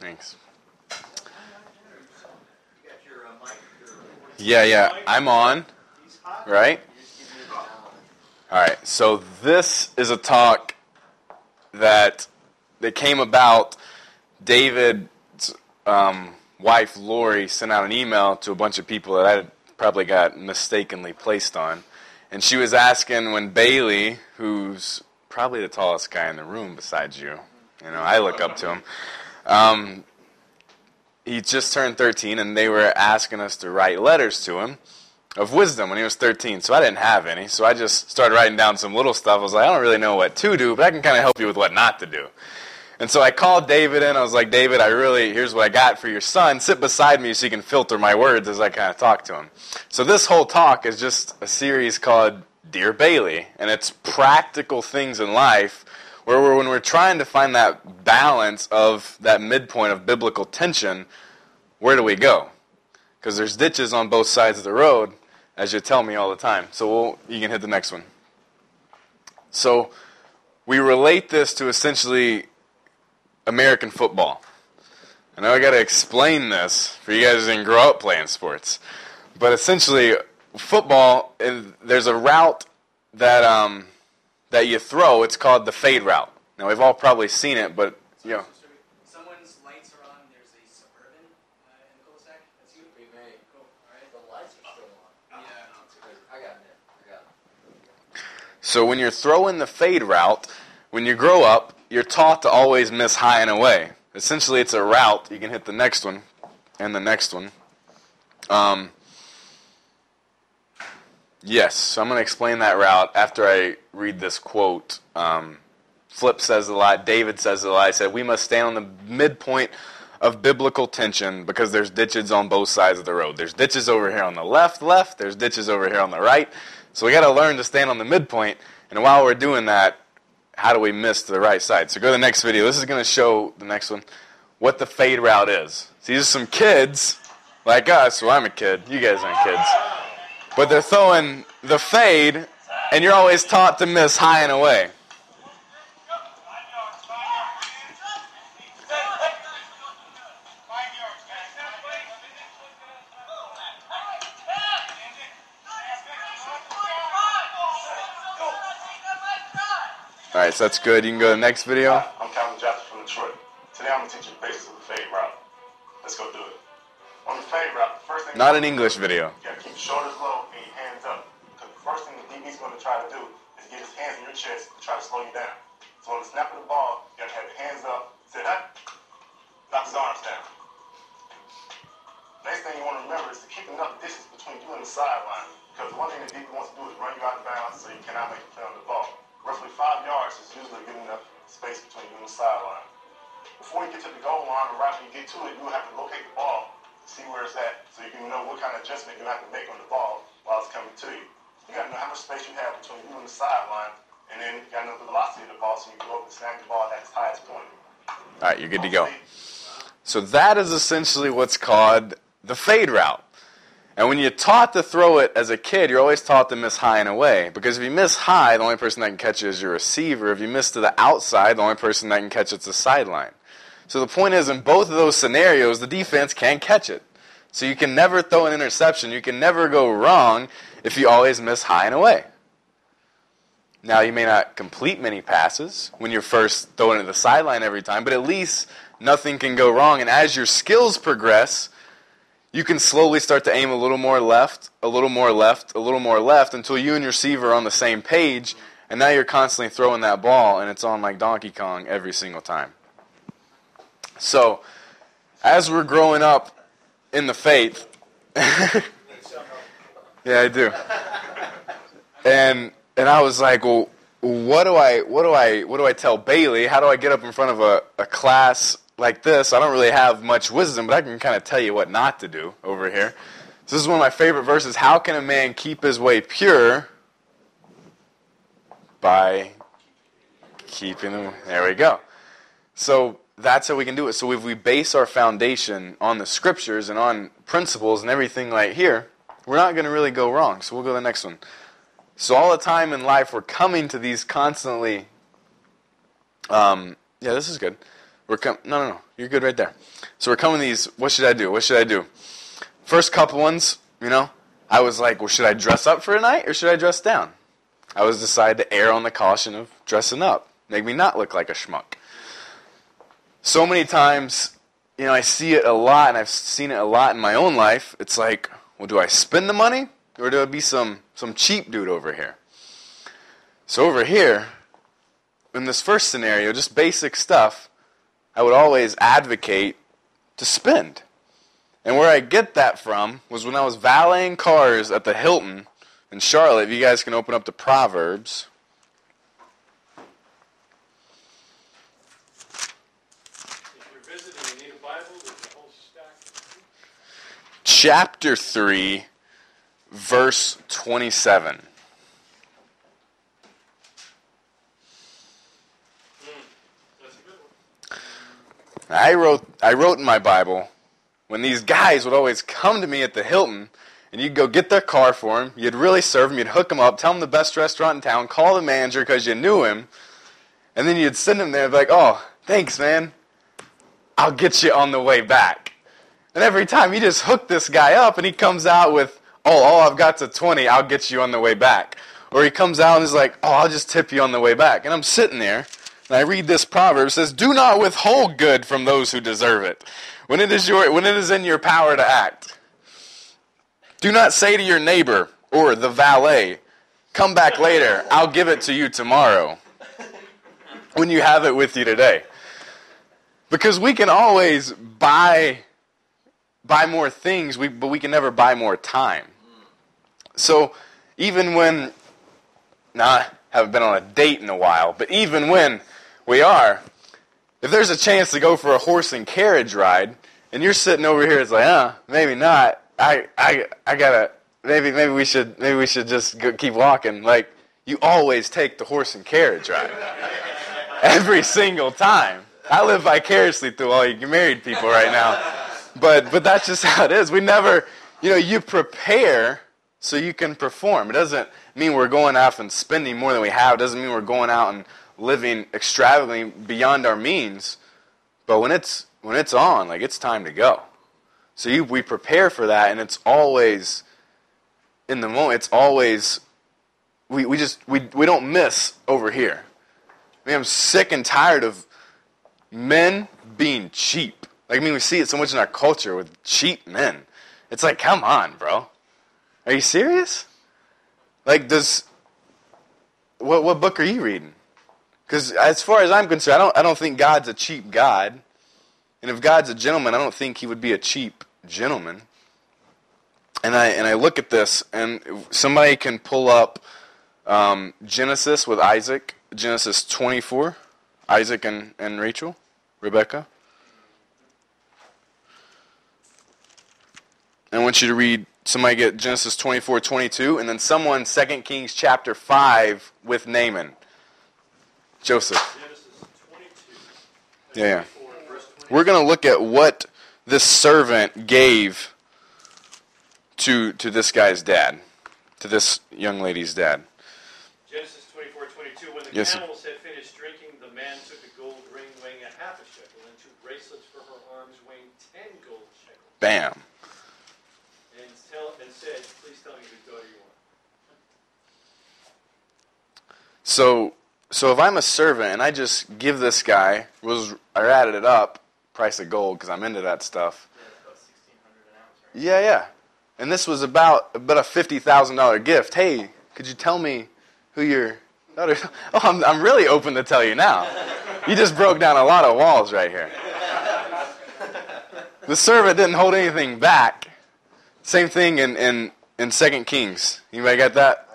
Thanks. Yeah, yeah. I'm on, right? All right. So this is a talk that that came about. David's um, wife Lori sent out an email to a bunch of people that I probably got mistakenly placed on, and she was asking when Bailey, who's probably the tallest guy in the room besides you, you know, I look up to him. Um, he just turned 13, and they were asking us to write letters to him of wisdom when he was 13. So I didn't have any. So I just started writing down some little stuff. I was like, I don't really know what to do, but I can kind of help you with what not to do. And so I called David in. I was like, David, I really, here's what I got for your son. Sit beside me so you can filter my words as I kind of talk to him. So this whole talk is just a series called Dear Bailey, and it's practical things in life where we're, when we're trying to find that balance of that midpoint of biblical tension, where do we go? Because there's ditches on both sides of the road, as you tell me all the time. So we'll, you can hit the next one. So we relate this to essentially American football. I know I got to explain this for you guys who didn't grow up playing sports, but essentially, football. There's a route that um, that you throw. It's called the fade route. Now we've all probably seen it, but you know. Someone's lights are on. There's a suburban uh, in the cul-de-sac. That's you. Be me. Cool. All right. The lights are still on. Yeah. I got it. I got it. So when you're throwing the fade route, when you grow up, you're taught to always miss high and away. Essentially, it's a route. You can hit the next one and the next one. Um, yes, so I'm going to explain that route after I read this quote. Um, Flip says a lot. David says a lot. Said, We must stand on the midpoint of biblical tension because there's ditches on both sides of the road. There's ditches over here on the left, left. There's ditches over here on the right. So we got to learn to stand on the midpoint. And while we're doing that, how do we miss to the right side? So go to the next video. This is going to show the next one what the fade route is. So these are some kids like us. Well, I'm a kid. You guys aren't kids. But they're throwing the fade, and you're always taught to miss high and away. All right, so that's good. You can go to the next video. I'm Calvin Jackson from Detroit. Today I'm gonna teach you the basics of the fade route. Let's go do it. On the fade route, the first thing Not an English video. You gotta keep shoulders low and your hands up. Because the first thing the DB's gonna try to do is get his hands in your chest to try to slow you down. So on the snap of the ball, you gotta have your hands up, sit up, knock his arms down. Next thing you wanna remember is to keep enough distance between you and the sideline. Because one thing the DB wants to do is run you out of bounds so you cannot make a play on the ball. Roughly five yards is usually good enough space between you and the sideline. Before you get to the goal line, or right when you get to it, you will have to locate the ball, see where it's at, so you can know what kind of adjustment you have to make on the ball while it's coming to you. You got to know how much space you have between you and the sideline, and then you got to know the velocity of the ball so you can go up and snag the ball at its highest point. All right, you're good to go. So that is essentially what's called the fade route. And when you're taught to throw it as a kid, you're always taught to miss high and away. Because if you miss high, the only person that can catch it is your receiver. If you miss to the outside, the only person that can catch it's the sideline. So the point is, in both of those scenarios, the defense can't catch it. So you can never throw an interception. You can never go wrong if you always miss high and away. Now, you may not complete many passes when you're first throwing to the sideline every time, but at least nothing can go wrong. And as your skills progress, you can slowly start to aim a little more left, a little more left, a little more left until you and your receiver are on the same page, and now you're constantly throwing that ball, and it's on like Donkey Kong every single time. So, as we're growing up in the faith, yeah, I do, and and I was like, well, what do I, what do I, what do I tell Bailey? How do I get up in front of a, a class like this? I don't really have much wisdom, but I can kind of tell you what not to do over here. So this is one of my favorite verses. How can a man keep his way pure? By keeping them. There we go. So that's how we can do it. So if we base our foundation on the scriptures and on principles and everything right here, we're not going to really go wrong. So we'll go to the next one. So all the time in life, we're coming to these constantly. Um, yeah, this is good. We're com- no, no, no. You're good right there. So we're coming to these. What should I do? What should I do? First couple ones, you know, I was like, well, should I dress up for a night or should I dress down? I was decided to err on the caution of dressing up, make me not look like a schmuck. So many times, you know, I see it a lot, and I've seen it a lot in my own life. It's like, well, do I spend the money or do I be some some cheap dude over here? So over here, in this first scenario, just basic stuff, I would always advocate to spend. And where I get that from was when I was valeting cars at the Hilton in Charlotte. If you guys can open up the Proverbs. If you're visiting and need a Bible, there's a whole stack. Chapter 3, verse 27. That's a good one. I wrote I wrote in my Bible when these guys would always come to me at the Hilton and you'd go get their car for them, you'd really serve them, you'd hook them up, tell them the best restaurant in town, call the manager because you knew him, and then you'd send him there like, oh, thanks, man. I'll get you on the way back. And every time you just hook this guy up and he comes out with, oh, all I've got's a 20, I'll get you on the way back. Or he comes out and is like, oh, I'll just tip you on the way back. And I'm sitting there and I read this proverb says, "Do not withhold good from those who deserve it, when it is your when it is in your power to act. Do not say to your neighbor or the valet, "Come back later. I'll give it to you tomorrow." When you have it with you today. Because we can always buy buy more things, we, but we can never buy more time. So even when now I haven't been on a date in a while, but even when we are, if there's a chance to go for a horse and carriage ride, and you're sitting over here, it's like, uh, maybe not. I, I, I gotta. Maybe, maybe we should, maybe we should just go, keep walking. Like you always take the horse and carriage ride every single time. I live vicariously through all you married people right now, but but that's just how it is. We never, you know, you prepare so you can perform. It doesn't mean we're going out and spending more than we have. It doesn't mean we're going out and living extravagantly beyond our means. But when it's when it's on, like it's time to go. So you, we prepare for that, and it's always in the moment. It's always we, we just we, we don't miss over here. I mean, I'm sick and tired of men being cheap. Like I mean, we see it so much in our culture with cheap men. It's like, come on, bro. Are you serious? Like, does what what book are you reading? Because as far as I'm concerned, I don't I don't think God's a cheap God, and if God's a gentleman, I don't think He would be a cheap gentleman. And I and I look at this, and somebody can pull up um, Genesis with Isaac, Genesis 24, Isaac and, and Rachel, Rebecca. I want you to read somebody get Genesis 24, 22, and then someone 2 Kings chapter 5 with Naaman. Joseph. Genesis 22. Yeah, yeah. 24, verse 20. We're going to look at what this servant gave to to this guy's dad, to this young lady's dad. Genesis 24, 22. When the Yes, camels had finished drinking, the man took a gold ring weighing a half a shekel and two bracelets for her arms weighing ten gold shekels. Bam. And, tell, and said, Please tell me whose daughter you are. So so if I'm a servant and I just give this guy was I added it up price of gold because I'm into that stuff. Yeah, yeah. And this was about about a fifty thousand dollar gift. Hey, could you tell me who your daughter? Oh, I'm I'm really open to tell you now. You just broke down a lot of walls right here. The servant didn't hold anything back. Same thing in in in Second Kings. Anybody got that?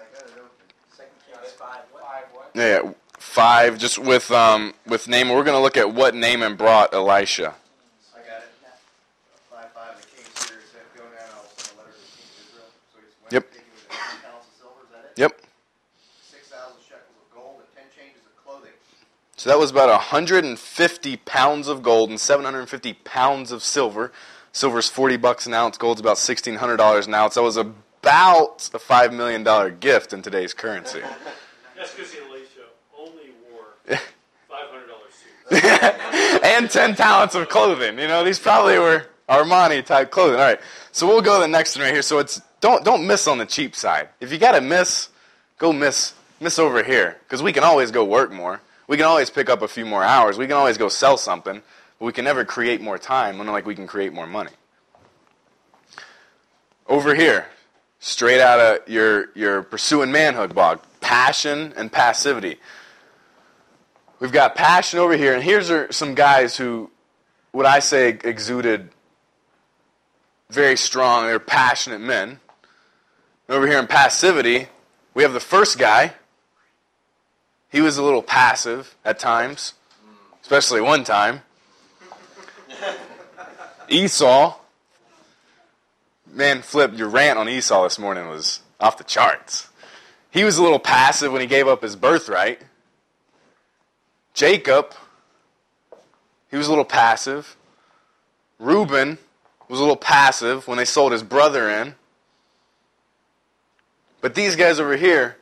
Yeah, yeah, five. Just with um with Naaman, we're going to look at what Naaman brought Elisha. I got it. Five five, the king said, go now, send a letter to the king of Israel. So he went Yep. taking with ten pounds of silver, is that it? Yep. Six thousand shekels of gold and ten changes of clothing. So that was about 150 pounds of gold and 750 pounds of silver. Silver's 40 bucks an ounce. Gold's about $1,600 an ounce. That was about a five million dollar gift in today's currency. That's because Elisha only wore $500 suits. and 10 talents of clothing. You know, these probably were Armani type clothing. All right, so we'll go to the next one right here. So it's don't don't miss on the cheap side. If you got to miss, go miss miss over here because we can always go work more. We can always pick up a few more hours. We can always go sell something, but we can never create more time. Unlike we can create more money. Over here, straight out of your your pursuing manhood blog, passion and passivity. We've got passion over here, and here's are some guys who, what I say, exuded very strong. They're passionate men. And over here in passivity, we have the first guy. He was a little passive at times, especially one time. Esau. Man, Flip, your rant on Esau this morning was off the charts. He was a little passive when he gave up his birthright. Jacob, he was a little passive. Reuben was a little passive when they sold his brother in. But these guys over here,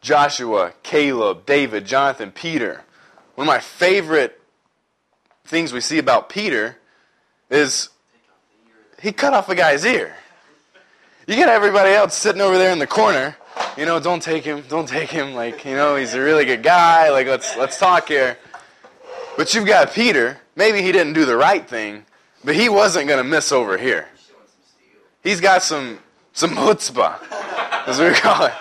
Joshua, Caleb, David, Jonathan, Peter, one of my favorite things we see about Peter is he cut off a guy's ear. You get everybody else sitting over there in the corner you know, don't take him, don't take him. Like, you know, he's a really good guy. Like, let's let's talk here. But you've got Peter. Maybe he didn't do the right thing, but he wasn't to miss over here. He's got some some chutzpah, as we call it.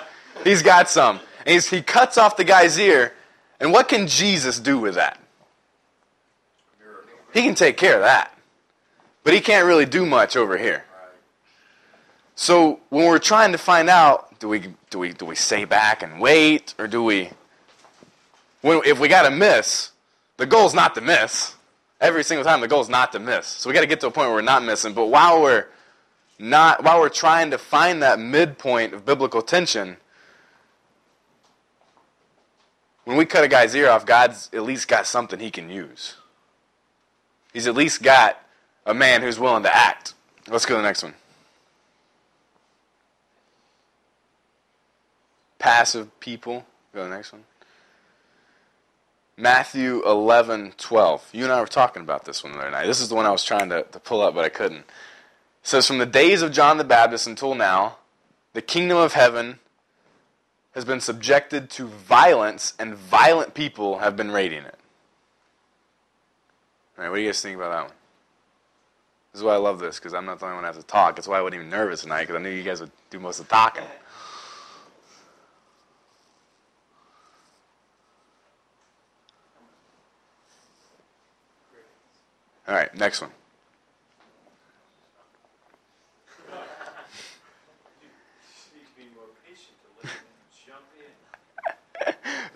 He's got some. And he cuts off the guy's ear. And what can Jesus do with that? He can take care of that. But he can't really do much over here. So when we're trying to find out, do we do we do we stay back and wait, or do we? When, if we got to miss, the goal is not to miss. Every single time, the goal is not to miss. So we got to get to a point where we're not missing. But while we're not, while we're trying to find that midpoint of biblical tension, when we cut a guy's ear off, God's at least got something he can use. He's at least got a man who's willing to act. Let's go to the next one. Passive people. Go to the next one. Matthew 11, 12. You and I were talking about this one the other night. This is the one I was trying to, to pull up, but I couldn't. It says, From the days of John the Baptist until now, the kingdom of heaven has been subjected to violence, and violent people have been raiding it. All right, what do you guys think about that one? This is why I love this, because I'm not the only one that has to talk. That's why I wasn't even nervous tonight, because I knew you guys would do most of the talking. All right, next one. Need to be more patient to let them jump in.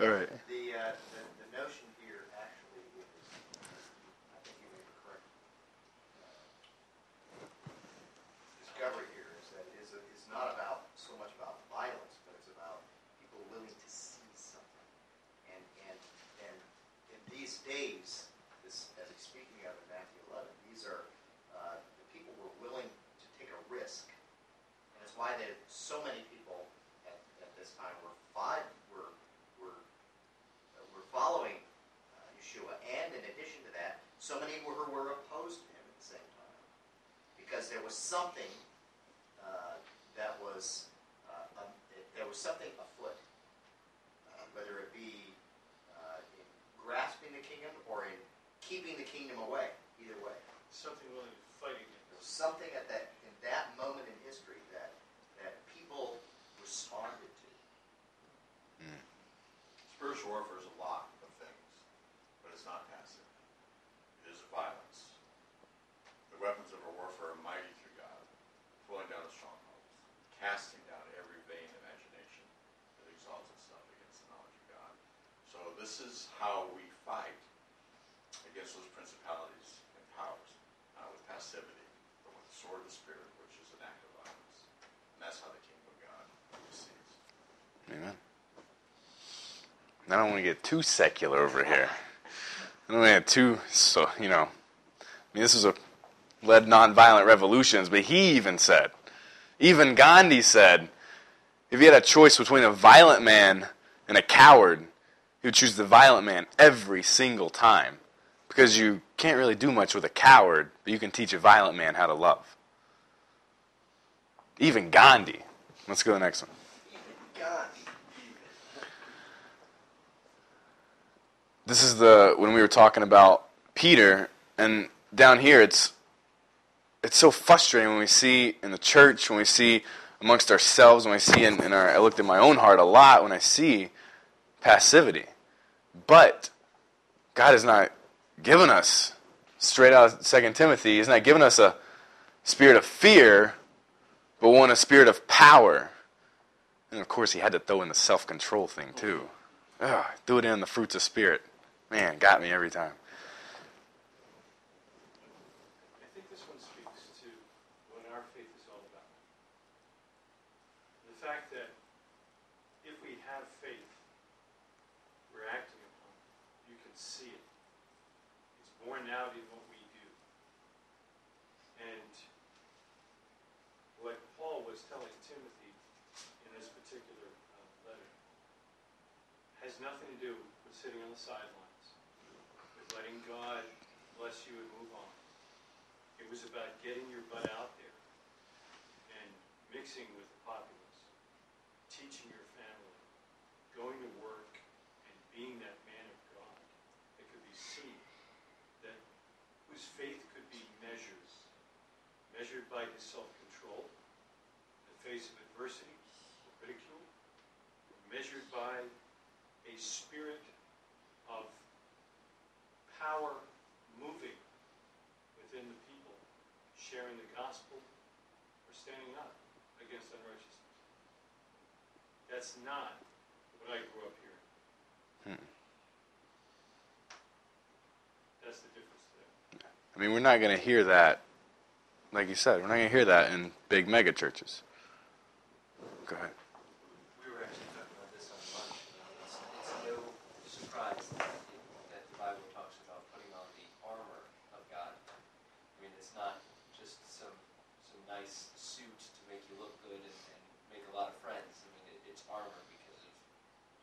All right. The, uh, the, the notion here actually is, I think you made the correct uh, discovery here is that is it's not about so much about violence, but it's about people willing to see something. And and and in these days, this as he's speaking of in Matthew 11, these are uh, the people were willing to take a risk, and it's why that so many people at, at this time were five were were uh, were following uh, Yeshua, and in addition to that, so many were who were opposed to him at the same time, because there was something uh, that was uh, um, there was something afoot, uh, whether it be uh, in grasping the kingdom or in keeping the kingdom away. Either way, Something willing to fight there was something at that in that moment in history that that people responded to. Spiritual warfare is a lot of things, but it's not passive. It is violence. The weapons of our warfare are mighty through God, pulling down the strongholds, casting down every vain imagination that exalts itself against the knowledge of God. So this is how we fight against those principalities and powers, not with passivity, but with the sword of the Spirit, which is an act of violence. And that's how the kingdom of God proceeds. Amen. I don't want to get too secular over here. I don't want to get too, so, you know. I mean, this is a led nonviolent revolutions, but he even said, even Gandhi said, if he had a choice between a violent man and a coward, he would choose the violent man every single time. Because you can't really do much with a coward, but you can teach a violent man how to love. Even Gandhi. Let's go to the next one. This is the when we were talking about Peter, and down here it's it's so frustrating when we see in the church, when we see amongst ourselves, when I see in, in our I looked at my own heart a lot when I see passivity. But God has not given us straight out of Second Timothy, He's not given us a spirit of fear, but one a spirit of power. And of course, he had to throw in the self control thing too. Ugh, threw it in the fruits of spirit. Man, got me every time. I think this one speaks to what our faith is all about. The fact that if we have faith, we're acting upon it. You can see it. It's borne out in what we do. And what Paul was telling Timothy in this particular uh, letter has nothing to do with sitting on the sidelines, letting God bless you and move on. It was about getting your butt out there and mixing with the populace, teaching your family, going to work, and being that man of God that could be seen, that whose faith could be measured, measured by his self-control in the face of adversity, ridicule, measured by a spirit power moving within the people, sharing the gospel, or standing up against unrighteousness. That's not what I grew up hearing. Hmm. That's the difference there. I mean, we're not going to hear that, like you said, we're not going to hear that in big mega churches. Go ahead. We were actually talking about this on lunch. you know, It's, it's no surprise that, that the Bible talks about putting on the armor of God. I mean, it's not just some some nice suit to make you look good and, and make a lot of friends. I mean, it, it's armor because of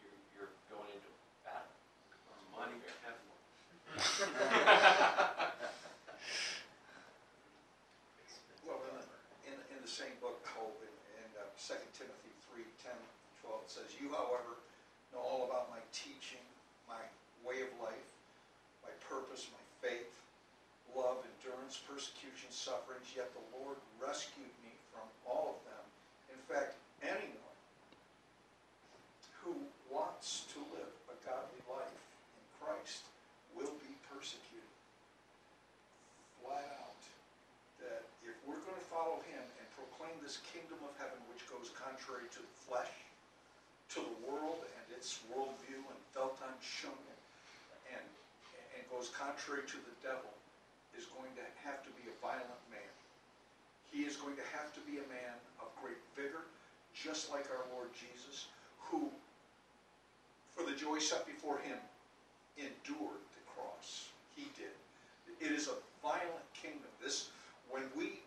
you're you're going into battle. Money have one. Well, in, in, in the same book, Hope, in, in uh, 2 Timothy 3, 10, 12, it says, You, however, know all about my teaching, my way of life, my purpose, my faith, love, endurance, persecution, sufferings, yet the Lord rescued me from all of them. In fact, anyone who wants to live a godly life in Christ will be persecuted. Flat out that if we're going to follow him and proclaim this kingdom of heaven, which goes contrary to the flesh, to the world and its worldview and Weltanschauung, and, and goes contrary to the devil, is going to have to be a violent man. He is going to have to be a man of great vigor, just like our Lord Jesus, who, for the joy set before him, endured the cross. He did. It is a violent kingdom. This, when we,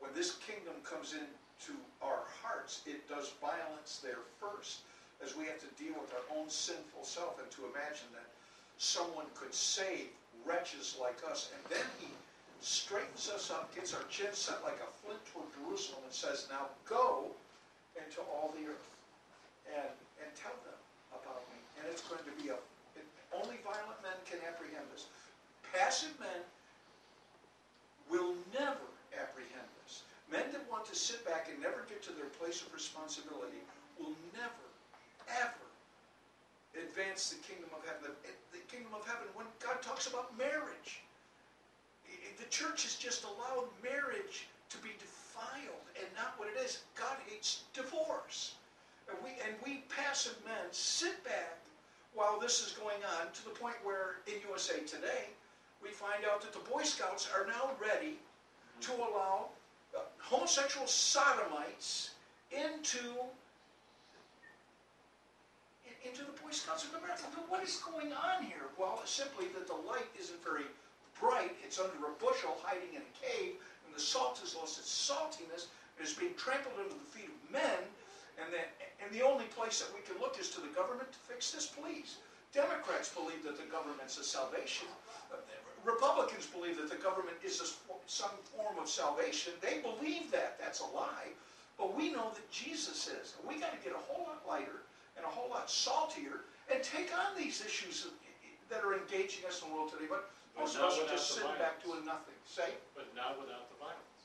when this kingdom comes into our hearts, it does violence there first, as we have to deal with our own sinful self, and to imagine that someone could save wretches like us, and then he straightens us up, gets our chin set like a flint toward Jerusalem, and says, "Now go into all the earth and and tell them about me." And it's going to be a it, only violent men can apprehend this. Passive men will never apprehend this. Men that want to sit back and never get to their place of responsibility will never, ever advance the kingdom of heaven. The, the kingdom of heaven, when God talks about marriage, the church has just allowed marriage to be defiled and not what it is. God hates divorce. And we, and we passive men sit back while this is going on to the point where in USA Today, we find out that the Boy Scouts are now ready to allow uh, homosexual sodomites into in- into the Boy Scouts of America. Now, What is going on here? Well, simply that the light isn't very bright. It's under a bushel hiding in a cave, and the salt has lost its saltiness and is being trampled under the feet of men. And, that, and the only place that we can look is to the government to fix this, please. Democrats believe that the government's a salvation. Republicans believe that the government is a, some form of salvation. They believe that. That's a lie. But we know that Jesus is. And we got to get a whole lot lighter and a whole lot saltier and take on these issues that are engaging us in the world today. But But most not of us are without just the sitting back violence. doing nothing. Say, But not without the violence.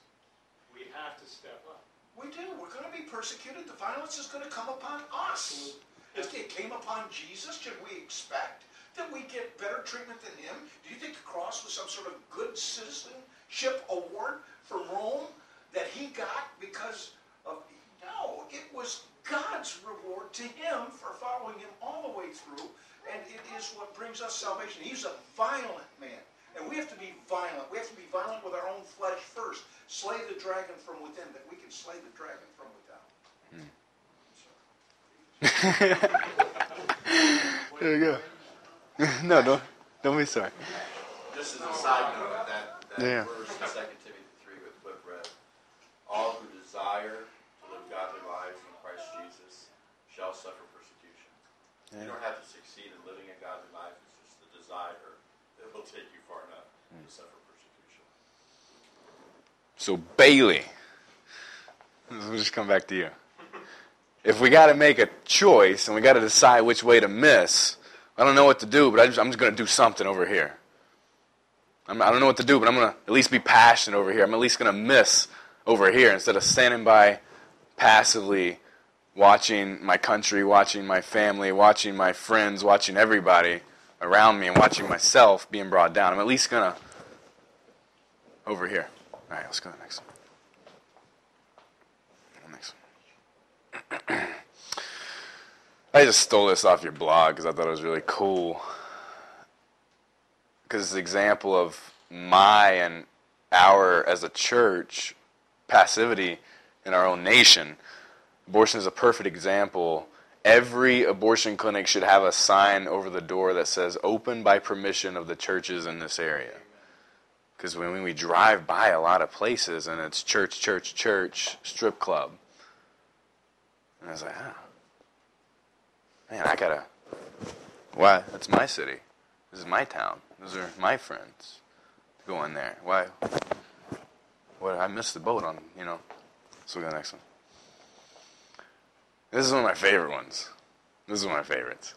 We have to step up. we do. We're going to be persecuted. The violence is going to come upon us. If it came upon Jesus, should we expect that we get better treatment than him? Do you think the cross was some sort of good citizenship award from Rome that he got because of. No, it was God's reward to him for following him all the way through, and it is what brings us salvation. He's a violent man. And we have to be violent. We have to be violent with our own flesh first. Slay the dragon from within, that we can slay the dragon from without. Hmm. There you go. no, don't don't be sorry. Just as a side note of that, that Yeah. verse in Second Timothy three with Cliff read, all who desire to live godly lives in Christ Jesus shall suffer persecution. You don't have to succeed in living a godly life, it's just the desire that will take you far enough to hmm. suffer persecution. So Bailey, we'll just come back to you. If we got to make a choice and we got to decide which way to miss, I don't know what to do, but I just, I'm just going to do something over here. I'm, I don't know what to do, but I'm going to at least be passionate over here. I'm at least going to miss over here instead of standing by passively watching my country, watching my family, watching my friends, watching everybody around me, and watching myself being brought down. I'm at least going to over here. All right, let's go to the next one. The Next one. I just stole this off your blog because I thought it was really cool. Because it's an example of my and our, as a church, passivity in our own nation. Abortion is a perfect example. Every abortion clinic should have a sign over the door that says open by permission of the churches in this area. Because when we drive by a lot of places and it's church, church, church, strip club. And I was like, ah, man, I gotta, why? That's my city. This is my town. Those are my friends. Go in there. Why? What? I missed the boat on, you know. So we go to the next one. This is one of my favorite ones. This is one of my favorites.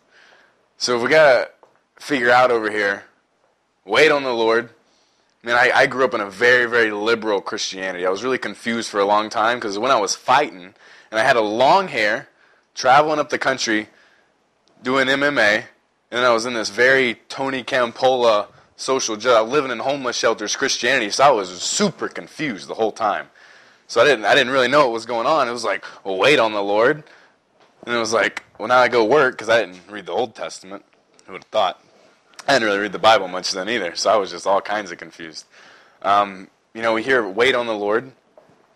So we gotta figure out over here, wait on the Lord. Man, I, I grew up in a very, very liberal Christianity. I was really confused for a long time because when I was fighting and I had a long hair, traveling up the country, doing MMA, and I was in this very Tony Campolo social job, living in homeless shelters, Christianity. So I was super confused the whole time. So I didn't, I didn't really know what was going on. It was like, well, wait on the Lord. And it was like, well, now I go work because I didn't read the Old Testament. Who would have thought? I didn't really read the Bible much then either, so I was just all kinds of confused. Um, you know, we hear wait on the Lord,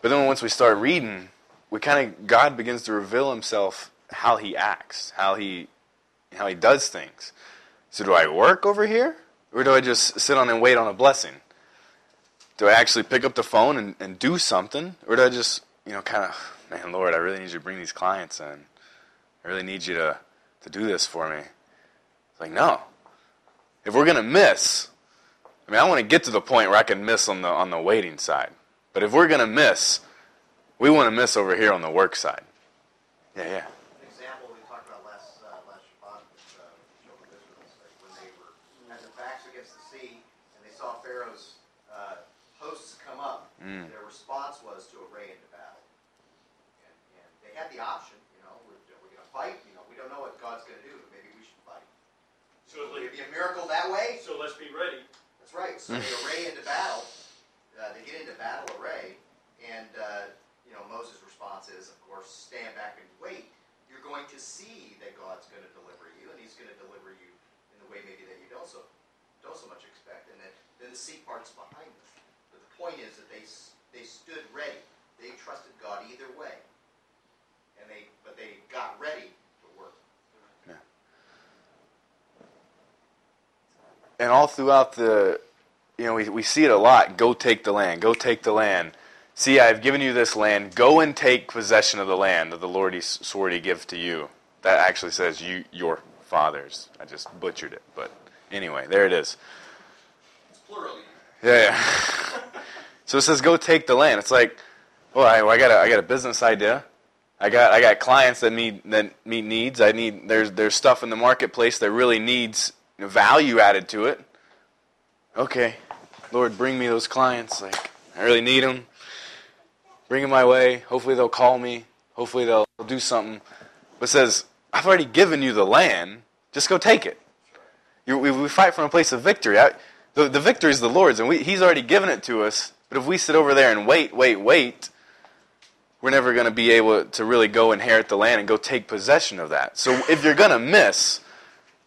but then once we start reading, we kind of God begins to reveal Himself how He acts, how He how He does things. So do I work over here, or do I just sit on and wait on a blessing? Do I actually pick up the phone and, and do something, or do I just you know kind of man, Lord, I really need you to bring these clients in. I really need you to to do this for me. It's like no if we're gonna miss, I mean, I want to get to the point where I can miss on the on the waiting side. But if we're gonna miss, we want to miss over here on the work side. Yeah, yeah. An example we talked about last, uh, last Shabbat with, uh, children of Israel, is like when they were, had their backs against the sea, and they saw Pharaoh's, uh, hosts come up, Mm. their response was to array into battle. And, and they had the option, you know, we're, we're gonna fight, you know, we don't know what God's gonna do, but maybe we should fight. So, like, be a miracle that way? so let's be ready. That's right. So they array into battle. Uh, they get into battle array, and uh, you know Moses' response is, of course, stand back and wait. You're going to see that God's going to deliver you, and He's going to deliver you in the way maybe that you don't so don't so much expect. And then, then the sea part's behind them. But the point is that they they stood ready. They trusted God either way, and they but they got ready to work. And all throughout the, you know, we, we see it a lot. Go take the land. Go take the land. See, I have given you this land. Go and take possession of the land that the Lord he swore to give to you. That actually says you, your fathers. I just butchered it, but anyway, there it is. Plurally. Yeah, yeah. so it says go take the land. It's like, well, I, well, I got a, I got a business idea. I got I got clients that need that meet needs. I need there's there's stuff in the marketplace that really needs value added to it. Okay, Lord, bring me those clients. Like I really need them. Bring them my way. Hopefully they'll call me. Hopefully they'll do something. But says I've already given you the land. Just go take it. You, we, we fight from a place of victory. I, the, the victory is the Lord's, and we, He's already given it to us. But if we sit over there and wait, wait, wait, we're never going to be able to really go inherit the land and go take possession of that. So if you're going to miss,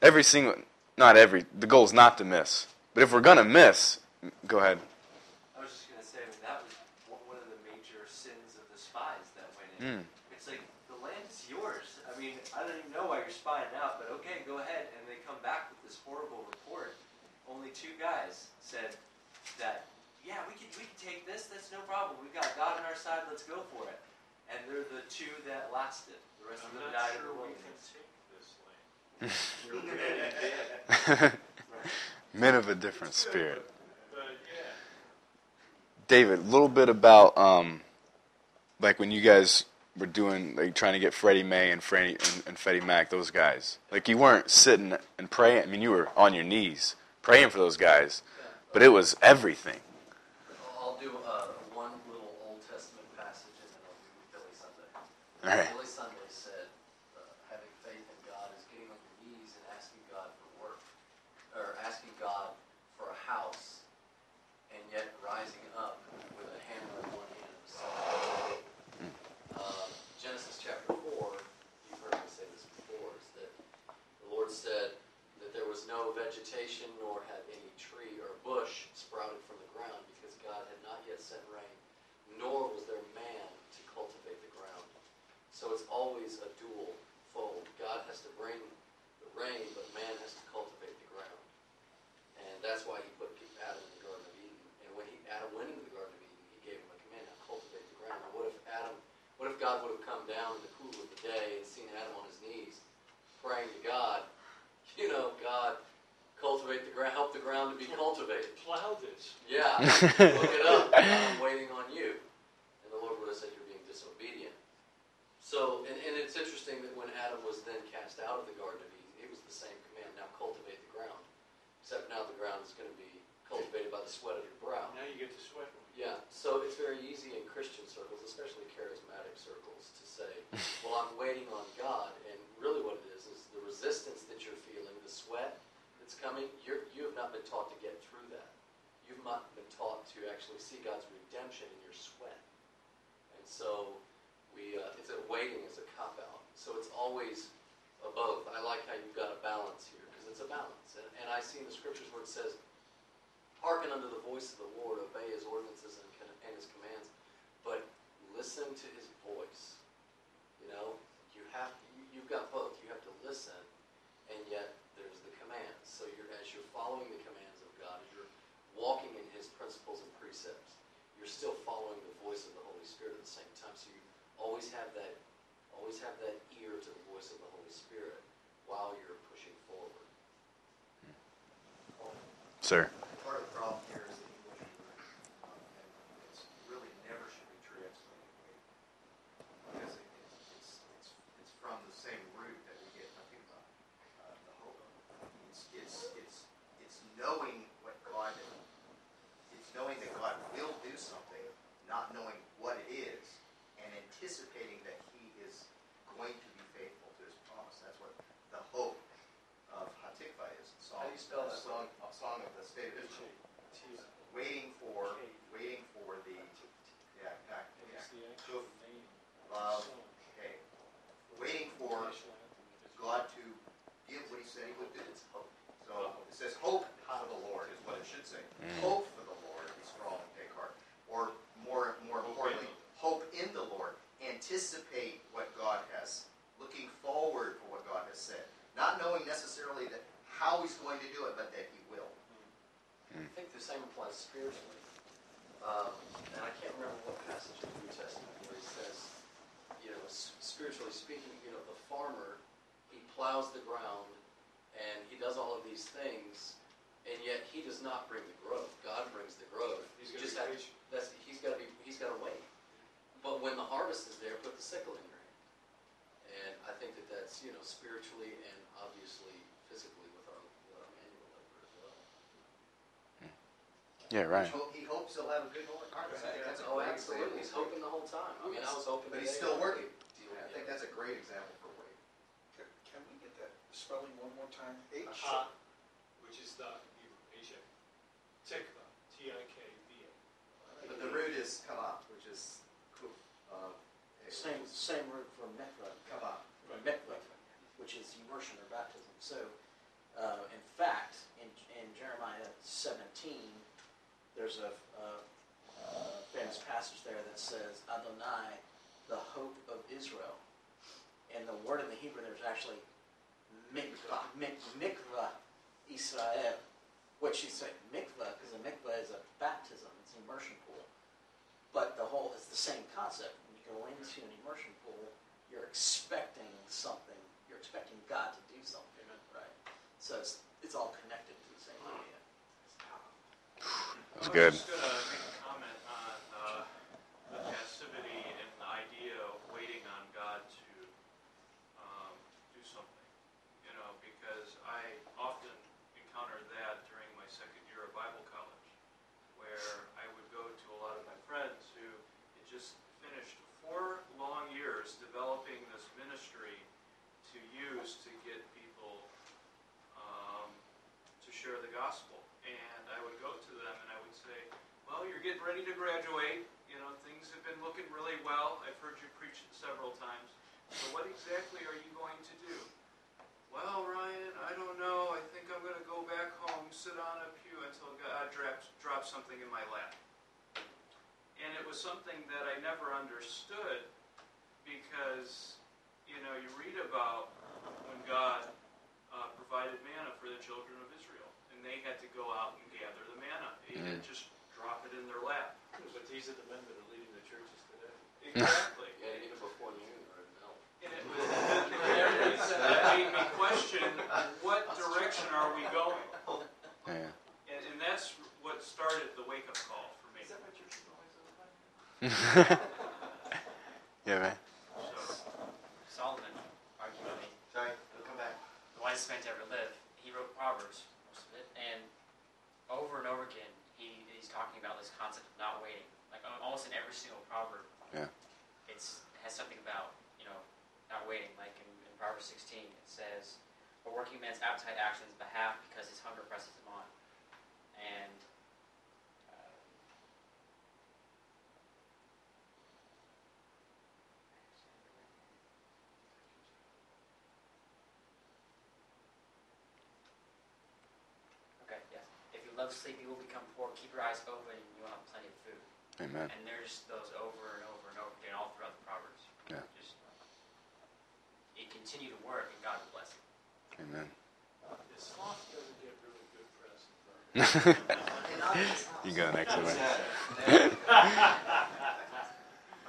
every single, not every, the goal is not to miss. But if we're going to miss, go ahead. I was just going to say, I mean, that was one one of the major sins of the spies that went in. Mm. It's like, the land is yours. I mean, I don't even know why you're spying out, but okay, go ahead. And they come back with this horrible report. Only two guys said that, yeah, we can, we can take this. That's no problem. We've got God on our side. Let's go for it. And they're the two that lasted. The rest I'm of them not died in sure the wilderness. take this land. We're really dead. Men of a different spirit. David, a little bit about um, like when you guys were doing like trying to get Freddie May and Freddie and, and Freddie Mac, those guys. Like you weren't sitting and praying. I mean, you were on your knees praying for those guys, but it was everything. I'll do uh, one little Old Testament passage and then I'll do Billy Sunday. All right. Billy Sunday said, uh, having faith in God is getting on your knees and asking God for work, or asking God for a house, and yet rising up with a hammer in one hand and a saw in the other. Uh, Genesis chapter 4, you've heard me say this before, is that the Lord said that there was no vegetation nor had any tree or bush sprouted from the ground because God had not yet sent rain, nor was there man to cultivate the ground. So it's always a dual fold. God has to bring the rain, but man has to cultivate the ground. And that's why he put Adam in the Garden of Eden. And when he, Adam went into the Garden of Eden, he gave him a command, now cultivate the ground. Now what if Adam, what if God would have come down in the cool of the day and seen Adam on his knees praying to God, you know, God, cultivate the ground, help the ground to be cultivated. Plow this. Yeah, look it up. I'm waiting on you. And the Lord would have said, You're being disobedient. So, and, and it's interesting that when Adam was then cast out of the Garden of Eden, it was the same command now cultivate the ground. Except now the ground is going to be cultivated by the sweat of your brow. Now you get to sweat. Yeah, so it's very easy in Christian circles, especially charismatic circles, to say, well, I'm waiting on God. And really what it is, is the resistance that you're feeling, the sweat that's coming, you're, you have not been taught to get through that. You've not been taught to actually see God's redemption in your sweat. And so we, uh, it's a waiting is a cop out. So it's always a both. I like how you've got a balance here because it's a balance. And, and I see in the scriptures where it says, hearken unto the voice of the Lord, obey his ordinances and, and his commands, but listen to his voice. You know, you have you, you've got both. You have to listen, and yet there's the commands. So you're as you're following the commands of God, as you're walking in His principles and precepts, you're still following the voice of the Holy Spirit at the same time. So you always have that, always have that ear to the voice of the Holy Spirit while you're pushing forward. Sir. Part of the problem here is the English word, um, and it's really never should be translated because it, it's, it's, it's, it's from the same root that we get nothing about uh, the hope. It's, it's, it's, it's knowing what God, it's knowing that God will do something, not knowing what it is, and anticipating that He is going to be faithful to His promise. That's what the hope of Hatikva is. Song, How do you spell that? Song of the state of Israel. Waiting for, waiting for the, yeah, yeah. Vav, Hey. Waiting for God to give what He said He would do. So it says, hope for the Lord is what it should say. Mm. Hope for the Lord, be strong and take heart. Or more, more importantly, hope in the Lord. Anticipate what God has, looking forward for what God has said. Not knowing necessarily that how He's going to do it, but that He will. I think the same applies spiritually. Um, and I can't remember what passage in the New Testament where he says, you know, spiritually speaking, you know, the farmer, he plows the ground and he does all of these things, and yet he does not bring the growth. God brings the growth. He's You gonna be have, that's, he's gotta be, he's gotta wait. But when the harvest is there, put the sickle in your hand. And I think that that's, you know, spiritually and obviously physically with our, with our manual labor as well. Yeah, right. Ho- He hopes he'll have a good harvest. I think that's a Oh, great absolutely, he's hoping the whole time. I mean, I was hoping. But he's still working. could I think it. that's a great example for Wade. Can can we get that spelling one more time? H? Ha, which is the Hebrew, H-A. Tikva, T-I-K-V-A. But the root is kavah, which is kuf, uh, Same, same root for mikvah, Kavah. or mikvah, which is immersion or baptism. So, uh, in fact, in, in Jeremiah 17, there's a, a, a famous passage there that says, Adonai, the hope of Israel. And the word in the Hebrew there's actually mikvah, mik, mikvah Israel, which you say mikvah, because a mikvah is a baptism, it's an immersion pool. But the whole, it's the same concept. When you go into an immersion pool, you're expecting something. You're expecting God to do something, right? So it's, it's all connected Uh, on uh, the passivity and the idea of waiting on God to um, do something. You know, because I often encountered that during my second year of Bible college, where I would go to a lot of my friends who had just finished four long years developing this ministry to use to get people um, to share the gospel. And I would go to them and I would say, Well, you're getting ready to graduate. You know, things have been looking really well. I've heard you preach it several times. So, what exactly are you going to do? Well, Ryan, I don't know. I think I'm going to go back home, sit on a pew until God drops, drops something in my lap. And it was something that I never understood because, you know, you read about when God uh, provided manna for the children of Israel, and they had to go out and gather the manna. He didn't just drop it in their lap. But these are the men that are leading the churches today. Exactly. Yeah, even before you or no. And it was, that made me question, what direction are we going? Yeah. And, and that's what started the wake-up call for me. yeah, man. So, Solomon, arguably, Sorry, we'll come back. the wisest man to ever live, he wrote Proverbs, most of it, and over and over again, he, he's talking about this concept of not waiting. Like almost in every single proverb, Yeah. it's it has something about you know not waiting. Like in, in Proverbs 16, it says, "A working man's appetite acts on his behalf because his hunger presses him on." And uh, Okay, yes. If you love sleep, you will become poor. Keep your eyes open, and you will have plenty of food. Amen. And there's those over and over and over again all throughout the Proverbs. Yeah. Just uh, you continue to work, and God will bless you. Amen. The sloth doesn't get really good press in you go next one.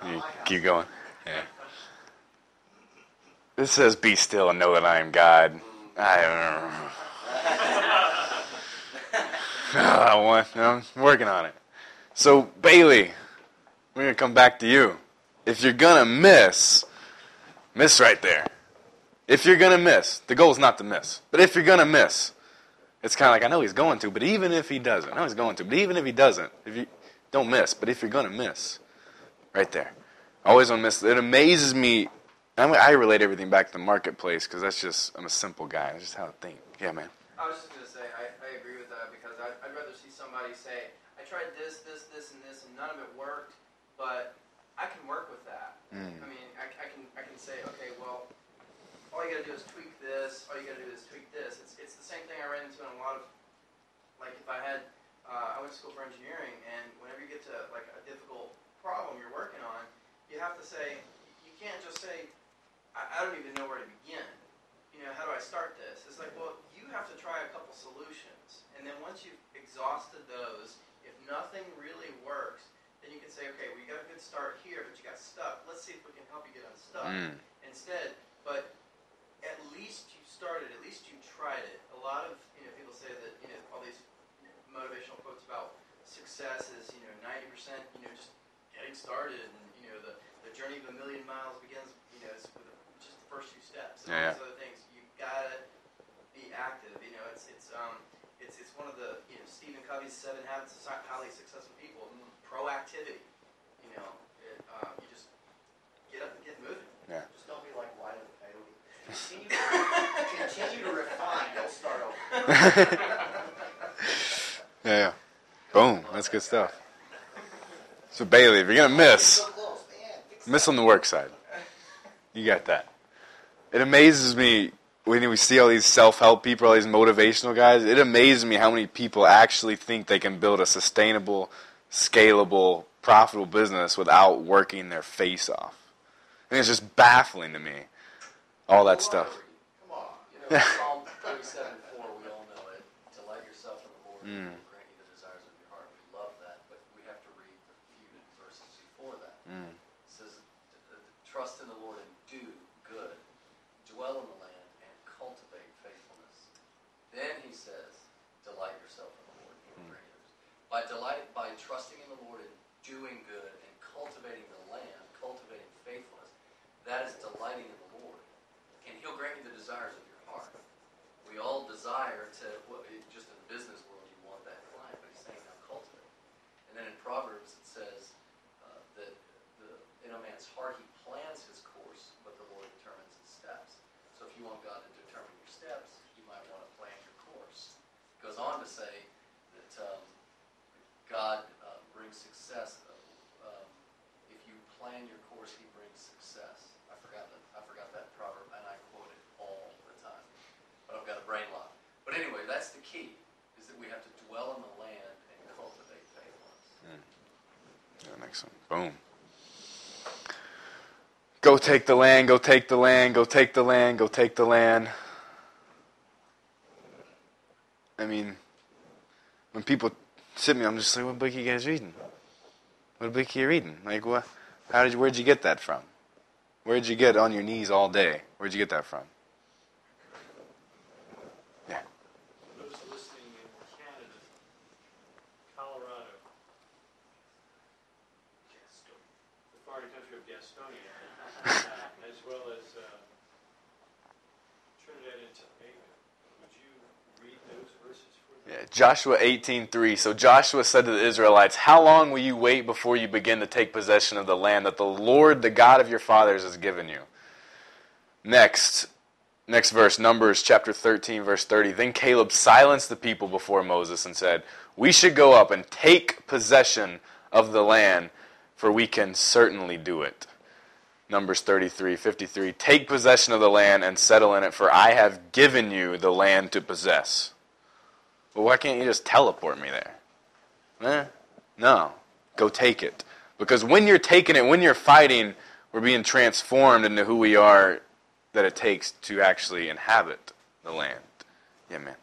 You keep going. Yeah. This says, "Be still and know that I am God." I I want. I'm working on it. So Bailey, we're gonna come back to you. If you're gonna miss, miss right there. If you're gonna miss, the goal is not to miss. But if you're gonna miss, it's kind of like I know he's going to, but even if he doesn't, I know he's going to, but even if he doesn't, if you don't miss, but if you're gonna miss, right there, always don't miss. It amazes me. I relate everything back to the marketplace because that's just I'm a simple guy. That's just how I think. Yeah, man. I was just gonna say, I, I agree with that because I'd, I'd rather see somebody say, I tried this, this, this, and this, and none of it worked, but I can work with that. Mm. I mean, I, I can, I can say, okay, well, all you gotta do is tweak this, all you gotta do is tweak this. It's, it's the same thing I ran into in a lot of, like if I had, uh, I went to school for engineering, and whenever you get to like a difficult problem you're working on, you have to say, you can't just say, I, I don't even know where to begin you know, how do I start this? It's like, well, you have to try a couple solutions. And then once you've exhausted those, if nothing really works, then you can say, okay, we got a good start here, but you got stuck. Let's see if we can help you get unstuck Mm. instead. But at least you started, at least you tried it. A lot of, you know, people say that, you know, all these motivational quotes about success is you know ninety percent you know just getting started and you know the, the journey of a million miles begins you know with the, just the first few steps and Yeah, all these other things you gotta be active you know it's it's um one of the you know Stephen Covey's seven habits of highly successful people proactivity you know it, um, you just get up and get moving Yeah. Just don't be like Wiley Coyote. Continue to, continue to refine, don't start over. Yeah, yeah. Boom. That's good stuff. So Bailey, if you're gonna miss, So close, man. Fix miss on the work side. You got that. It amazes me when we see all these self-help people, all these motivational guys. It amazes me how many people actually think they can build a sustainable, scalable, profitable business without working their face off. And it's just baffling to me. All that stuff. Come on. You know, Psalm thirty-seven four, we all know it. Delight yourself in the Lord, Mm. will grant you the desires of your heart. We love that, but we have to read the few verses before that. Mm. It says, "Uh, "Trust in the Lord and do good. Dwell in the land and cultivate faithfulness." Then He says, "Delight yourself in the Lord, and He will grant you." this." By delight, by trusting in the Lord and doing good and cultivating the land, cultivating faithfulness, that is delighting in the Lord and he'll grant you the desires of your heart. We all desire to, well, it- just in the business world, you want that client, but he's saying now cultivate. And then in Proverbs it says uh, that the, in a man's heart he plans his course, but the Lord determines his steps. So if you want God to determine your steps, you might want to plan your course. It goes on to say that um, God uh, brings success. Um, if you plan your course, He brings success. I forgot that. I forgot that proverb, and I quote it all the time. But I've got a brain lock. But anyway, that's the key: is that we have to dwell in the land and cultivate faithfulness. Yeah, next one. Boom. Go take the land, go take the land, go take the land, go take the land. I mean, when people sit me, I'm just like, what book are you guys reading? What book are you reading? Like, what? How did you? Where'd you get that from? Where'd you get on your knees all day? Where'd you get that from? Yeah. Those listening in Canada, Colorado, the foreign country of Gastonia, as well as uh, Trinidad and Tobago, would you read those verses for them? Yeah, Joshua 18:3. So Joshua said to the Israelites, "How long will you wait before you begin to take possession of the land that the Lord, the God of your fathers, has given you?" Next, next verse, Numbers chapter 13 verse 30. Then Caleb silenced the people before Moses and said, "We should go up and take possession of the land, for we can certainly do it." Numbers 33, 53. Take possession of the land and settle in it, for I have given you the land to possess. Well, why can't you just teleport me there? Eh? No. Go take it. Because when you're taking it, when you're fighting, we're being transformed into who we are that it takes to actually inhabit the land. Yeah, man.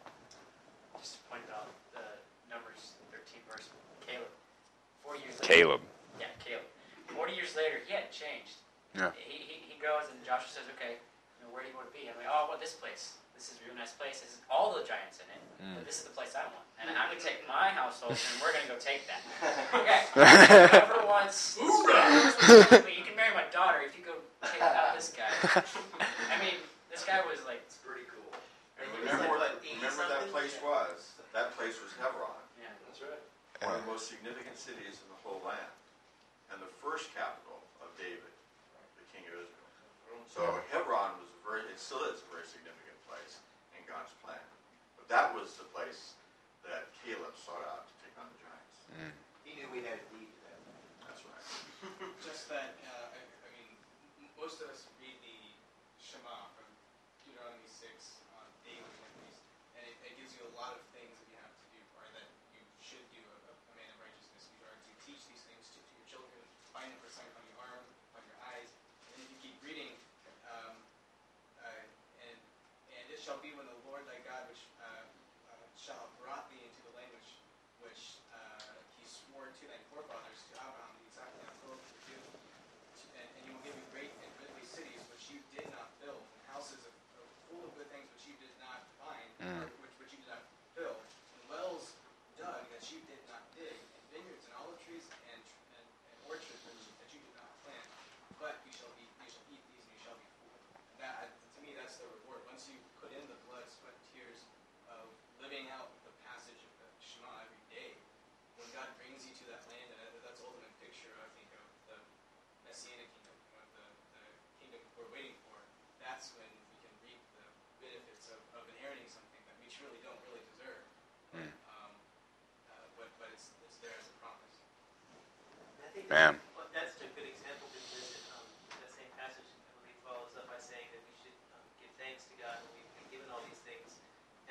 Just out the Numbers 13 verse. Caleb. Years later. Caleb. Yeah, Caleb. Forty years later, he hadn't changed. Yeah. He, he, he goes and Joshua says, okay, you know, where do you want to be? I'm like, oh, well, this place. This is a real nice place. This is all the giants in it. Mm. But this is the place I want. And I'm going to take my household and we're going to go take that. Okay. Whoever wants. You can marry my daughter if you go take out this guy. I mean, this guy was like, It's pretty cool. And remember, like, what, 80 remember that place Yeah. was, that place was Hebron, yeah. That's right. one of the most significant cities in the whole land, and the first capital of David, the king of Israel. So Hebron was very, it still is a very significant place in God's plan. But that was the place that Caleb sought out to take on the giants. He knew we had a deed to that. That's right. Just that, uh, I, I mean, most of us read the Shema from Deuteronomy 6 on daily at least, and it, it gives you a lot of things that you have to do, or that you should do, a, a man of righteousness. You are to teach these things to, to your children, bind them for a sign on your arm, on your eyes, and if you keep reading, um, uh, and and it shall be when the Lord thy God, which uh, uh, shall have brought thee into the land which which uh, he swore to thy forefathers Well, that's a good example because um, that same passage, I follows up by saying that we should um, give thanks to God when we've been given all these things.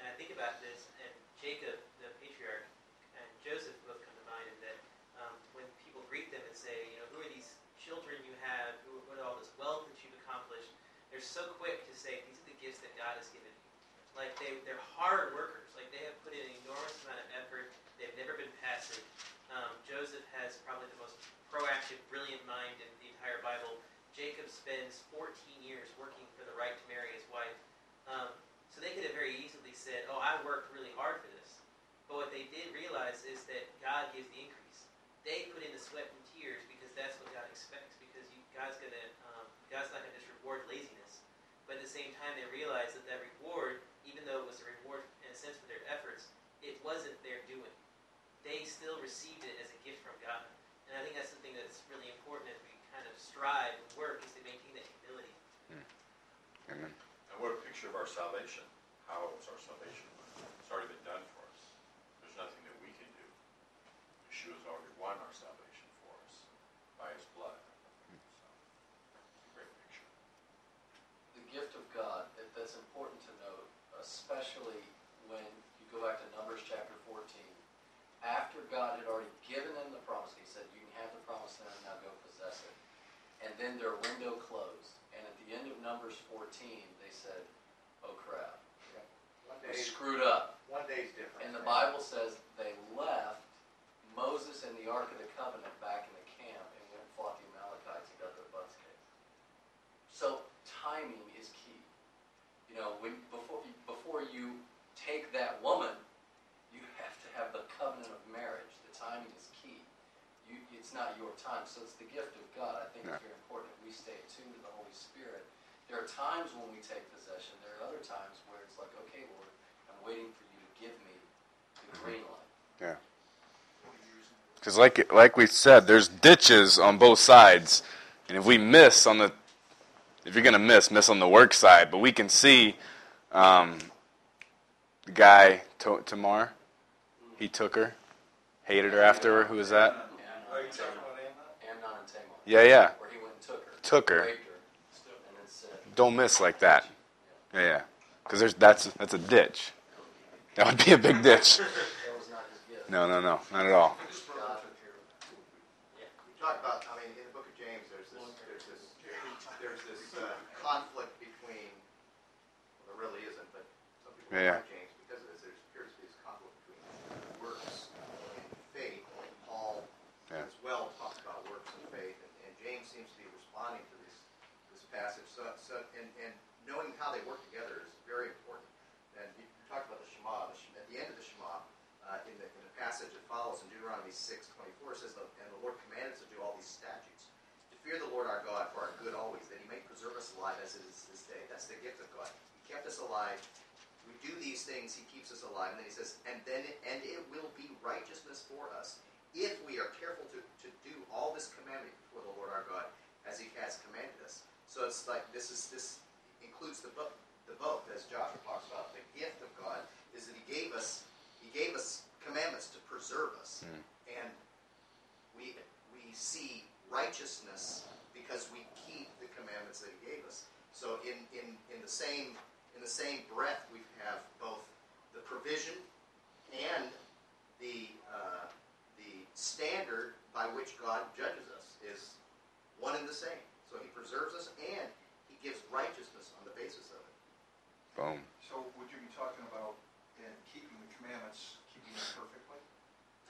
And I think about this, and Jacob, the patriarch, and Joseph both come to mind, and that um, when people greet them and say, you know, who are these children you have? Who, what all this wealth that you've accomplished? They're so quick to say, these are the gifts that God has given you. Like they, they're hard workers. Like they have put in an enormous amount of effort. They've never been passive. Um, Joseph has probably the most proactive, brilliant mind in the entire Bible. Jacob spends 14 years working for the right to marry his wife. Um, so they could have very easily said, "Oh, I worked really hard for this." But what they did realize is that God gives the increase. They put in the sweat and tears because that's what God expects. Because you, God's gonna, um, God's not gonna just reward laziness. But at the same time, they realized that that reward, even though it was a reward in a sense for their efforts, it wasn't their doing. They still received it as a. And I think that's something that's really important as we kind of strive and work is to maintain that humility. Hmm. Amen. And what a picture of our salvation. How was our salvation? It's already been done for us. There's nothing that we can do. Yeshua's already won our salvation for us by his blood. So, it's a great picture. the gift of God, that, that's important to note, especially when you go back to Numbers chapter 14. After God had already given them the promise, He said, You can have land, now go possess it. And then their window closed. And at the end of Numbers 14, they said, Oh crap, One we day, screwed up. one day's different. And the Bible says they left Moses and the Ark of the Covenant back in the camp and went and fought the Amalekites and got their butts kicked. So timing is key. You know, when before before you take that woman, you have to have the covenant of marriage. The timing is key. You, it's not your time, so it's the gift of God. I think Yeah. it's very important that we stay attuned to the Holy Spirit. There are times when we take possession. There are other times where it's like, okay, Lord, I'm waiting for you to give me the green light. Yeah. Because like like we said, there's ditches on both sides, and if we miss on the, if you're gonna miss, miss on the work side. But we can see, um, the guy to- Tamar, he took her, hated her after her. Who was that? Amnon and Tamar. Amnon and Tamar. Yeah, yeah. Where he went and took her. Took her. Raped. And then said, Don't miss like that. Yeah, yeah. Because there's that's that's a ditch. That would be a big ditch. that was not his gift. No, no, no, not at all. God took care of it. We talk about, I mean, in the book of James, there's this, there's this, there's this uh, conflict between, well, there really isn't, but some people Yeah, yeah. like James because of this. There appears to be this conflict between works and faith. And Paul Yeah. as well talks about works and faith, and, and James seems to be responding to this this passage. So, so and, and knowing how they work together is very important. And you talked about the Shema. The, Sh- at the end of the Shema, uh, in, the, in the passage that follows in Deuteronomy 6, 24, it says, And the Lord commanded us to do all these statutes, to fear the Lord our God for our good always, that he may preserve us alive as it is this day. That's the gift of God. He kept us alive. We do these things, he keeps us alive. And then he says, And then and it will be righteousness for us if we are careful to, to do all this commandment before the Lord our God as he has commanded us. So it's like this is this includes the book the both, as Joshua talks about. The gift of God is that He gave us He gave us commandments to preserve us, and we we see righteousness because we keep the commandments that He gave us. So in in in the same in the same breath, we have both the provision and the uh, the standard by which God judges us is one and the same. So He preserves us and He gives righteousness on the basis of it. Boom. So would you be talking about in keeping the commandments, keeping them perfectly?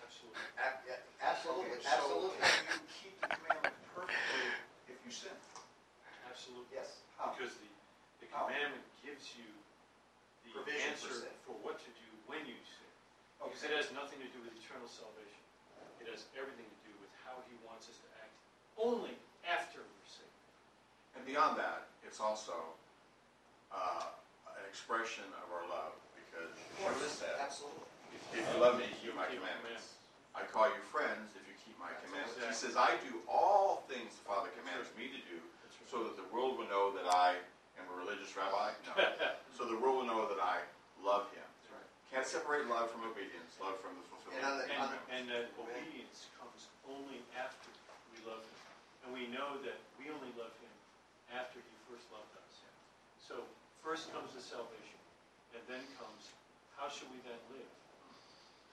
Absolutely. A- a- Absolutely, Okay, absolutely. So can you keep the commandment perfectly if you sin? Absolutely. Yes. How? Because the, the How? commandment gives you the Provision answer sin. for what to do when you sin. Because it has nothing to do with eternal salvation. It has everything to do with how he wants us to act only after we're saved. And beyond that, it's also uh, an expression of our love because Yeshua said, Absolutely. If you love me, Keep my commandments. I call you friends if you keep my commandments. He says, I do all things the Father commands me to do so that the world will know that I am a religious rabbi. No. so the world will know that I love him. That's right. Can't separate love from obedience, love from the fulfillment. And on the, on And, the, and that obedience comes only after we So first comes the salvation, and then comes, how should we then live?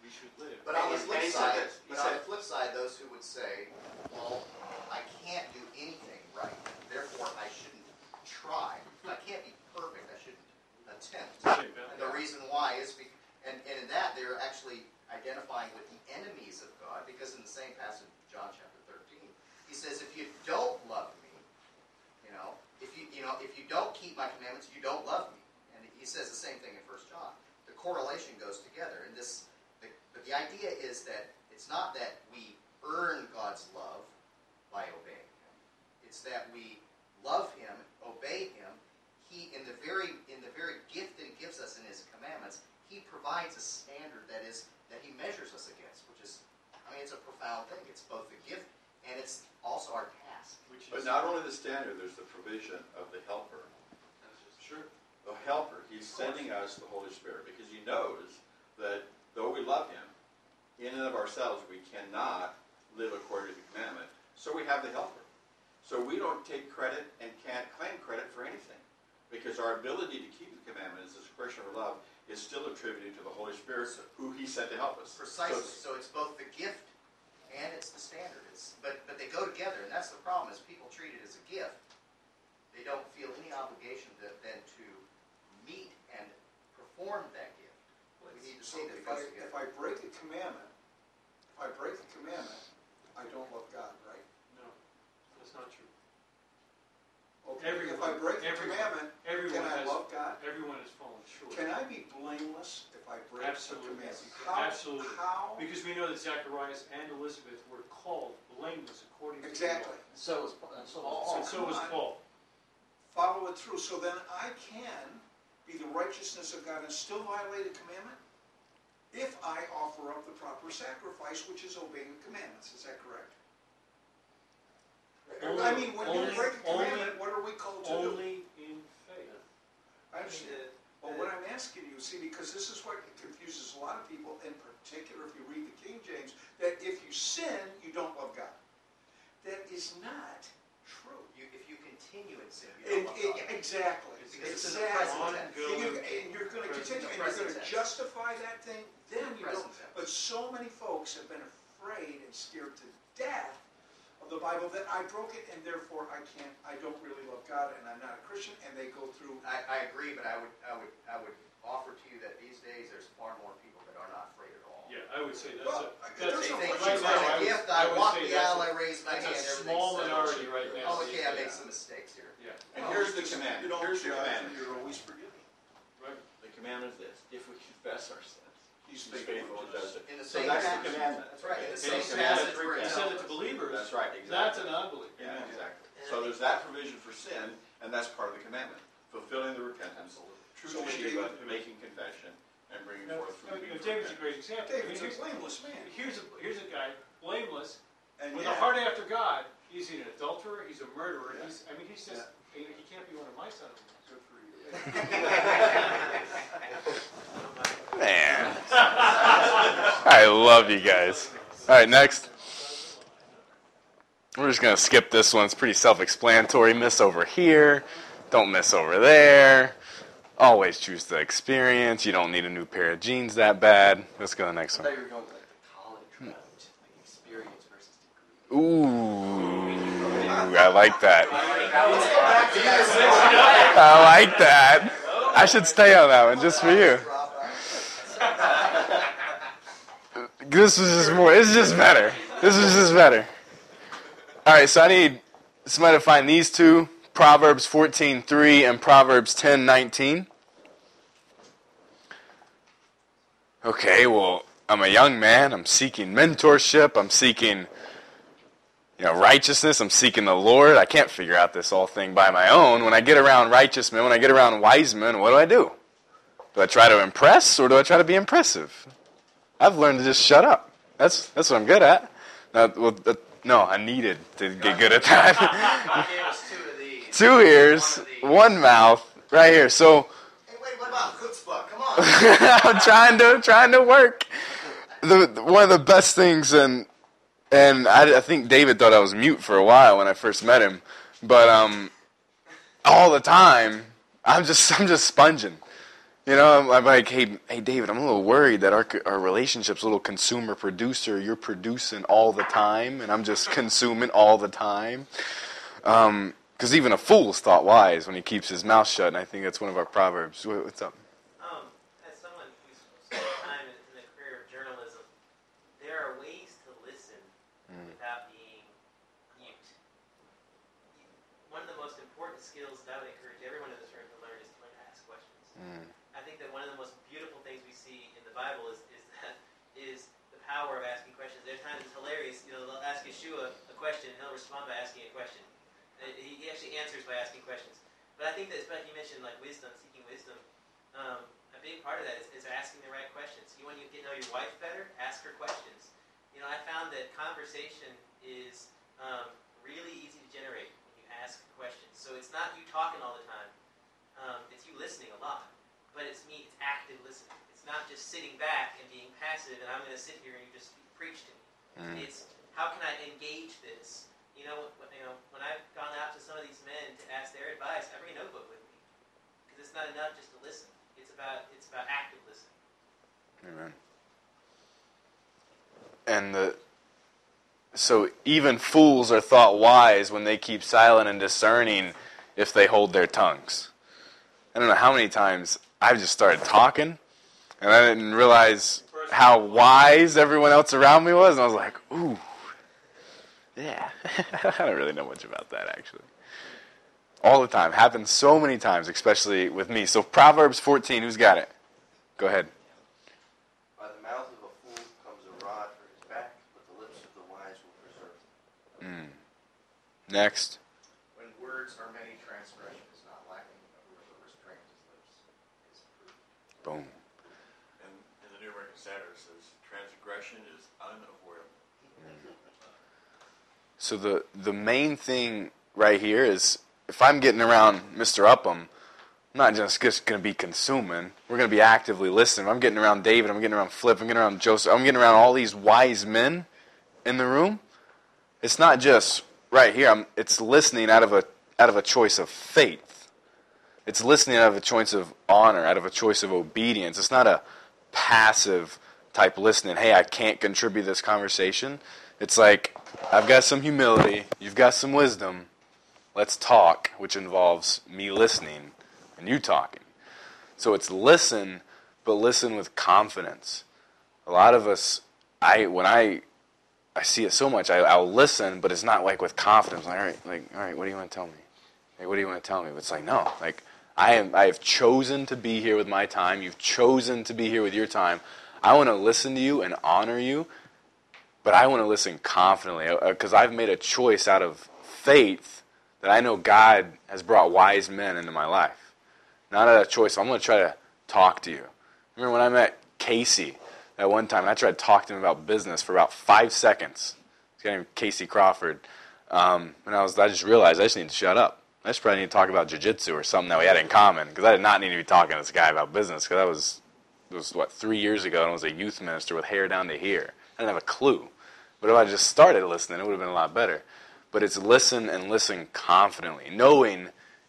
We should live. But on the flip and he said side, but on the flip side, those who would say, well, I can't do anything right, therefore I shouldn't try. I can't be perfect, I shouldn't attempt. And the reason why is, because, and, and in that, they're actually identifying with the enemies of God, because in the same passage, John chapter 13, he says, if you don't love me, you know, if you, know, if you don't keep my commandments, you don't love me. And he says the same thing in First John. The correlation goes together. And this, the, but the idea is that it's not that we earn God's love by obeying Him. It's that we love Him, obey Him. He, in the very, in the very gift that He gives us in His commandments, He provides a standard that is that He measures us against, which is, I mean, it's a profound thing. It's both the gift and it's also our But not only the standard, there's the provision of the helper. sure. The helper, he's sending us the Holy Spirit because he knows that though we love him, in and of ourselves we cannot live according to the commandment. So we have the helper. So we don't take credit and can't claim credit for anything. Because our ability to keep the commandment, commandments, this expression of love, is still attributed to the Holy Spirit who he sent to help us. Precisely. So So it's both the gift and it's the standard. It's, but, but they go together, and that's the problem, is people treat it as a gift. They don't feel any obligation to, then to meet and perform that gift. We need to So see that if I, goes if. I break a commandment, if I break a commandment, I don't love God, right? No, that's not true. Okay, if I break the everyone- commandment, Everyone can I has, love God? everyone has fallen short. Can I be blameless if I the Absolutely. commandment? How- Absolutely. How? Because we know that Zacharias and Elizabeth were called blameless according to the Exactly. law. So was, uh, so Oh, And so was come. Paul. Follow it through, so then I can be the righteousness of God and still violate a commandment? If I offer up the proper sacrifice, which is obeying the commandments, is that correct? I mean, when you only- break a only- commandment, what are we called to do? Only in faith. I understand. Well, what I'm asking you, see, because this is what confuses a lot of people, in particular if you read the King James, that if you sin, you don't love God. That is not true. You, if you continue in sin, you It- don't love it- God. exactly. Because it's in Exactly. present. And you- And you're going to continue, and you're going to justify that thing, then you don't. tense. But so many folks have been afraid and scared to death of the Bible that I broke it, and therefore I can't, I don't really love God, and I'm not a Christian, and they go through I, I agree, but I would, I would, I would offer to you that these days there's far more people that are not afraid at all. Yeah, I would say that's Well, a, I- that's there's They a, think question right it's now, like I a would, gift, I I walk the aisle, a- I raise my hand, that's a small settled. minority right now. Oh, okay, I Yeah. made some mistakes here. Yeah, And Well, here's the command. You don't Here's the command. you're always forgiven. right. The commandment is this: if we confess our sins, He's He's faithful and just. In the So same that's the passage. commandment. That's right, in the And same the commandment passage where it He repent. said it to believers. That's right, exactly. That's an unbelief. Yeah, exactly. So there's that provision for sin, and that's part of the commandment, fulfilling the repentance, true So when Shiva, David- making confession, and bringing Now, forth I fruit. mean, of David's a great example. I mean, David's a here's, blameless man. here's a here's a guy blameless And with yet- a heart after God. He's an adulterer. He's a murderer. Yeah. He's I mean he's just he, he can't be one of my sons. Good for you. Man. I love you guys. All right, next. We're just going to skip this one. It's pretty self explanatory. Miss over here. Don't miss over there. Always choose the experience. You don't need a new pair of jeans that bad. Let's go to the next one. thought you were going with like the college route, like experience versus degree. Ooh, I like that. I like that. I should stay on that one just for you. This is just more. Is just better. This is just better. All right, so I need somebody to find these two: Proverbs fourteen three and Proverbs ten nineteen. Okay, well, I'm a young man. I'm seeking mentorship. I'm seeking, you know, righteousness. I'm seeking the Lord. I can't figure out this whole thing by my own. When I get around righteous men, when I get around wise men, what do I do? Do I try to impress or do I try to be impressive? I've learned to just shut up. That's that's what I'm good at. Now, well, uh, no, I needed to get good at that. God gave us two of these. Two ears, One of these. one mouth, right here. So Hey, wait, what about chutzpah? Come on. I'm trying to trying to work. The the- one of the best things, and and I, I think David thought I was mute for a while when I first met him, but um, all the time I'm just I'm just sponging. You know, I'm, I'm like, hey, hey, David, I'm a little worried that our our relationship's a little consumer producer. You're producing all the time, and I'm just consuming all the time. Um, because even a fool's thought wise when he keeps his mouth shut, and I think that's one of our proverbs. What's up? Um, as someone who's spent time in, in the career of journalism, there are ways to listen without being mute. One of the most important skills that I would encourage everyone in this room to learn is to learn to ask questions. I think that one of the most beautiful things we see in the Bible is, is that is the power of asking questions. There's times it's hilarious. You know, they'll ask Yeshua a question, and he'll respond by asking a question. Uh, He, he actually answers by asking questions. But I think that, especially you mentioned like wisdom, seeking wisdom. Um, a big part of that is, is asking the right questions. You want to get to know your wife better? Ask her questions. You know, I found that conversation is um, really easy to generate when you ask questions. So it's not you talking all the time. Um, it's you listening a lot. But it's me, it's active listening. It's not just sitting back and being passive and I'm going to sit here and you just preach to me. It's how can I engage this? You know, when, you know, when I've gone out to some of these men to ask their advice, I bring a notebook with me because it's not enough just to listen. It's about it's about active listening. Amen. And the so even fools are thought wise when they keep silent and discerning if they hold their tongues. I don't know how many times I've just started talking and I didn't realize how wise everyone else around me was, and I was like, ooh, yeah. I don't really know much about that actually. All the time. Happens so many times, especially with me. So Proverbs 14, who's got it? Go ahead. By the mouth of a fool comes a rod for his back, but the lips of the wise will preserve him. Mm. Next. When words are many, transgression is not lacking, but whoever restrains his lips is approved. Boom. And in the New American Standard it says transgression is unavoidable. So the the main thing right here is if I'm getting around Mr. Upham, I'm not just, just going to be consuming. We're going to be actively listening. I'm getting around David. I'm getting around Flip. I'm getting around Joseph. I'm getting around all these wise men in the room. It's not just right here. I'm, it's listening out of a out of a choice of faith. It's listening out of a choice of honor, out of a choice of obedience. It's not a passive type listening. Hey, I can't contribute this conversation. It's like I've got some humility. You've got some wisdom. Let's talk, which involves me listening and you talking. So it's listen, but listen with confidence. A lot of us, I when I I see it so much, I, I'll listen, but it's not like with confidence. Like, all right, like, all right, what do you want to tell me? Like, what do you want to tell me? But it's like, no, like, I am, I have chosen to be here with my time. You've chosen to be here with your time. I want to listen to you and honor you, but I want to listen confidently because I've made a choice out of faith that I know God has brought wise men into my life. Not out of choice. I'm going to try to talk to you. Remember when I met Casey that one time, and I tried to talk to him about business for about five seconds. This guy named Casey Crawford. Um, and I was, I just realized I just need to shut up. I just probably need to talk about jiu-jitsu or something that we had in common because I did not need to be talking to this guy about business because that was, was what three years ago and I was a youth minister with hair down to here. I didn't have a clue. But if I just started listening, it would have been a lot better. But it's listen and listen confidently, knowing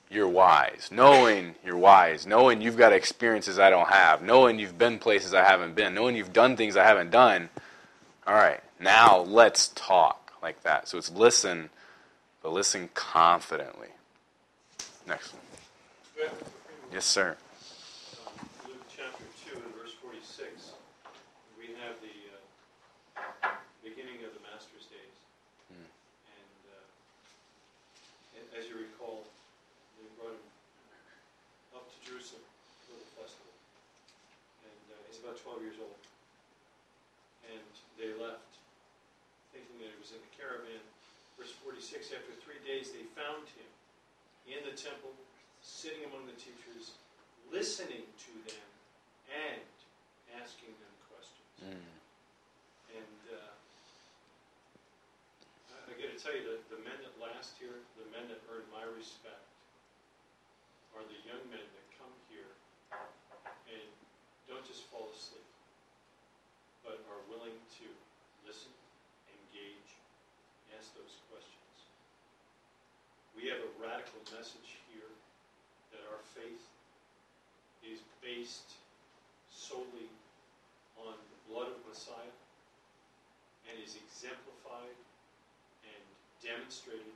you're wise, knowing you're wise, knowing you've got experiences I don't have, knowing you've been places I haven't been, knowing you've done things I haven't done. All right, now let's talk like that. So it's listen, but listen confidently. Next one. Yes, sir. Luke chapter 2 and verse 46, we have the uh, beginning of the Master's days. Hmm. And uh, a- as you recall, they brought him up to Jerusalem for the festival. And uh, he's about 12 years old. And they left, thinking that it was in a caravan. Verse 46, after three days they found him in the temple, sitting among the teachers, listening to them and asking them questions. Mm. And uh, I, I got to tell you, the, the men that last here, the men that earn my respect, are the young men that come here and don't just fall asleep, but are willing to listen, engage, ask those questions. We have a radical message here that our faith is based solely on the blood of Messiah and is exemplified and demonstrated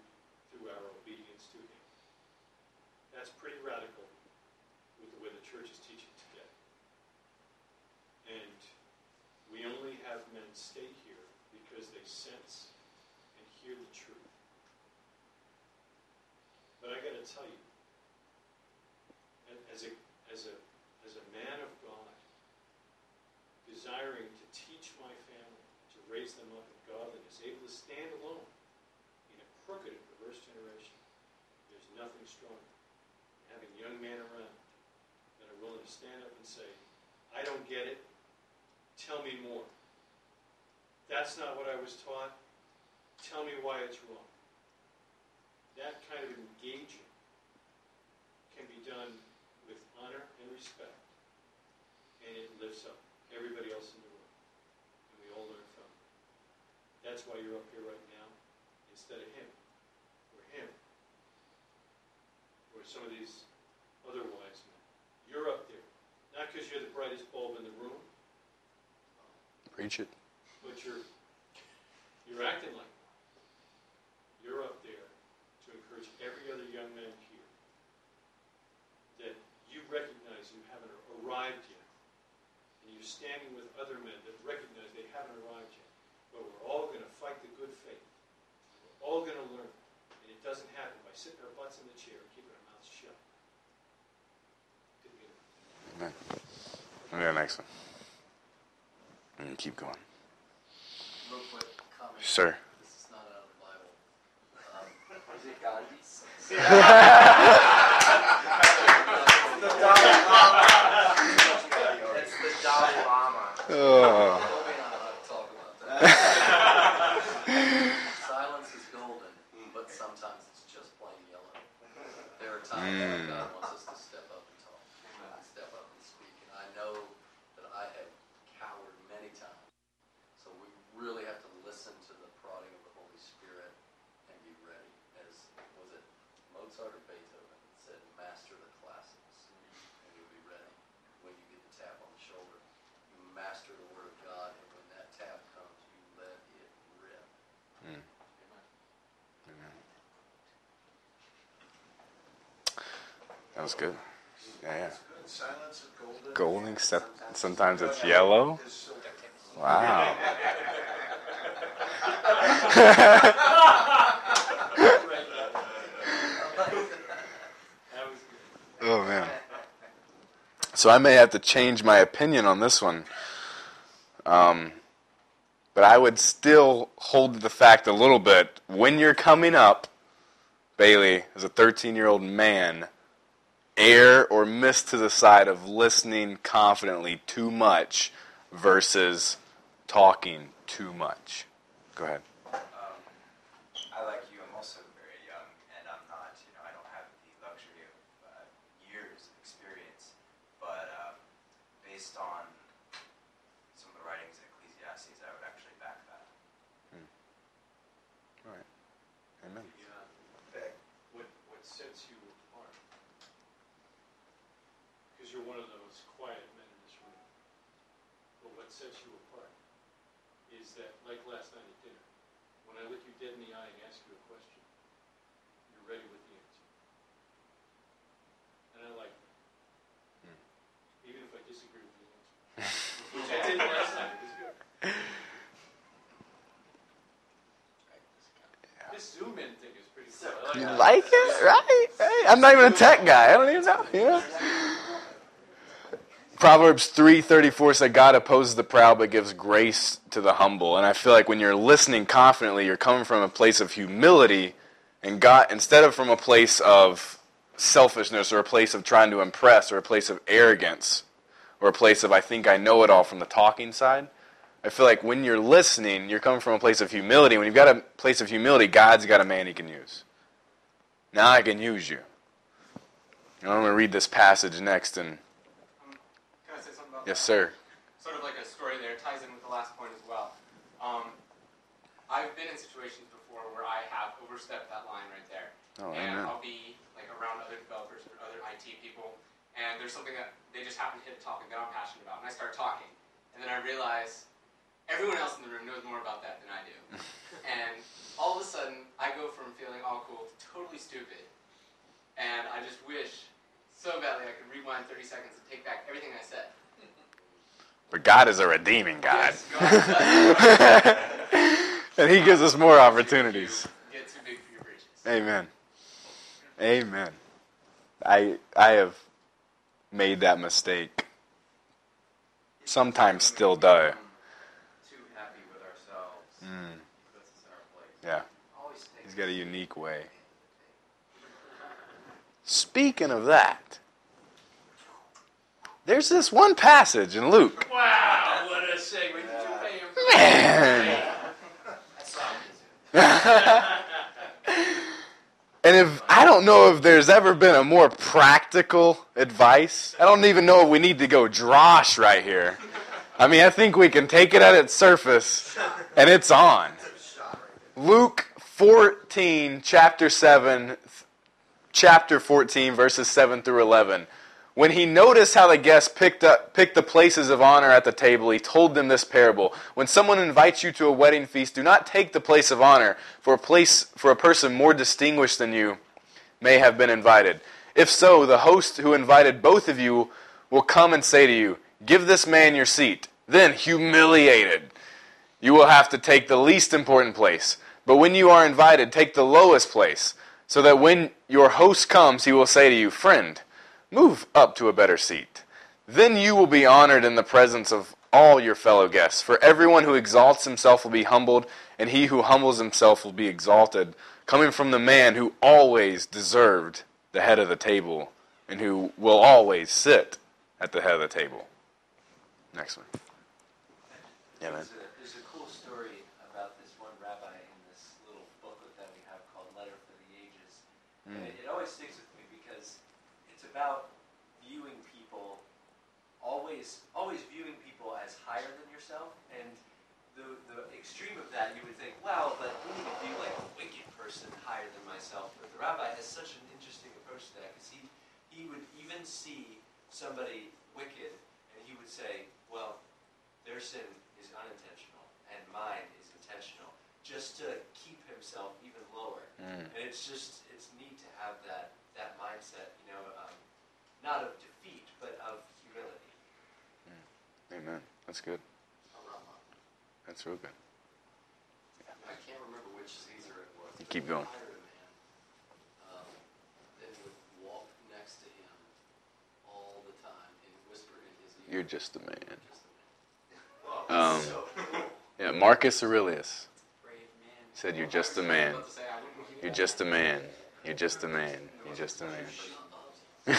through our obedience to Him. That's pretty radical with the way the church is teaching today. And we only have men stay here because they sense and hear the truth. But I got to tell you, as a, as a, as a man of God, desiring to teach my family, to raise them up in godliness, able to stand alone in a crooked and perverse generation, there's nothing stronger than having young men around that are willing to stand up and say, I don't get it. Tell me more. That's not what I was taught. Tell me why it's wrong. That kind of engaging can be done with honor and respect, and it lifts up everybody else in the room, and we all learn from it. That's why you're up here right now, instead of him, or him, or some of these other wise men. You're up there, not because you're the brightest bulb in the room, Preach it. But you're you're acting like one. You're up there to encourage every other young man here that you recognize you haven't arrived yet, and you're standing with other men that recognize they haven't arrived yet. But we're all going to fight the good faith. We're all going to learn, and it doesn't happen by sitting our butts in the chair and keeping our mouths shut. Didn't. Amen. Okay, next one. And keep going. Comment. Sir. This is not out of the Bible. Um, Is it Gandhi's? the Dalai Lama. It's the Dalai Lama. Oh. Told me not to talk about that. Silence is golden, but sometimes it's just plain yellow. There are times when Mm. God wants us to step up and talk, step up and speak. And I know that I have cowered many times. So we really have to listen to the prodding of the Holy Spirit and be ready. As was it Mozart or Beethoven said, master the classics, and you'll be ready when you get the tap on the shoulder. You master the Word of God, and when that tap comes, you let it rip. Mm. Amen. That was good. Yeah, yeah. Golden. Golden, except sometimes it's yellow. Wow. oh man. So I may have to change my opinion on this one. Um, but I would still hold to the fact a little bit when you're coming up, Bailey, as a 13 year old man, err or miss to the side of listening confidently too much versus talking too much. Go ahead. Um, I like you. I'm also very young, and I'm not. You know, I don't have the luxury of uh, years of experience. But um, based on some of the writings in Ecclesiastes, I would actually back that. All right. Amen. Yeah. What, what sets you apart? Because you're one of those quiet men in this room. But what sets you apart is that, like last night at dinner, when I look you dead in the eye and ask you a question, you're ready with the answer. And I like that. Hmm. Even if I disagree with the answer. Which I did last night. It was good. This zoom in thing is pretty cool. I You that. like it, right? right? I'm not even a tech guy. I don't even know. Know. Proverbs three thirty four said, "God opposes the proud, but gives grace to the humble." And I feel like when you're listening confidently, you're coming from a place of humility, and God instead of from a place of selfishness or a place of trying to impress or a place of arrogance or a place of I think I know it all from the talking side. I feel like when you're listening, you're coming from a place of humility. When you've got a place of humility, God's got a man he can use. Now I can use you. And I'm going to read this passage next. And Can I say something about yes, sir. Sort of like a story there, ties in with the last point as well. Um, I've been in situations before where I have overstepped that line right there. Oh, and amen. I'll be like around other developers or other IT people, and there's something that they just happen to hit a topic that I'm passionate about, and I start talking, and then I realize everyone else in the room knows more about that than I do, and all of a sudden I go from feeling all cool to totally stupid, and I just wish so badly I could rewind 30 seconds and take back everything I said. But God is a redeeming God. Yes, God and He gives us more opportunities. Get too big for your britches. Amen. Amen. I I have made that mistake. Sometimes still do. Too happy with ourselves. Mm, Puts us in our place. yeah. He's got a unique way. Speaking of that, there's this one passage in Luke. Wow, what a segue. Did you pay him? Man. And if I don't know if there's ever been a more practical advice. I don't even know if we need to go drosh right here. I mean, I think we can take it at its surface and it's on. Luke 14, chapter 7, chapter 14, verses 7 through 11. When he noticed how the guests picked up picked the places of honor at the table, he told them this parable. When someone invites you to a wedding feast, do not take the place of honor, for a place for a person more distinguished than you may have been invited. If so, the host who invited both of you will come and say to you, "Give this man your seat." Then, humiliated, you will have to take the least important place. But when you are invited, take the lowest place, so that when your host comes, he will say to you, "Friend, Move up to a better seat. Then you will be honored in the presence of all your fellow guests. For everyone who exalts himself will be humbled, and he who humbles himself will be exalted. Coming from the man who always deserved the head of the table, and who will always sit at the head of the table. Next one. Yeah, man. There's a, there's a cool story about this one rabbi in this little booklet that we have called Letter for the Ages. And Mm. it, it always sticks with me because it's about viewing people always always viewing people as higher than yourself and the the extreme of that you would think, wow, but who would view like a wicked person higher than myself? But the rabbi has such an interesting approach to that because he he would even see somebody wicked and he would say, well, their sin is unintentional and mine is intentional, just to keep himself even lower. Mm. And it's just it's neat to have that that mindset, you know, um, not of defeat but of humility. Amen. That's good. That's real good. I can't remember which Caesar it was. You keep going. Hired a man, um, and would walk next to him all the time and whisper in his ear. You're just a man. Um, yeah, Marcus Aurelius said, "You're just a man. You're just a man. You're just a man. You're just a man."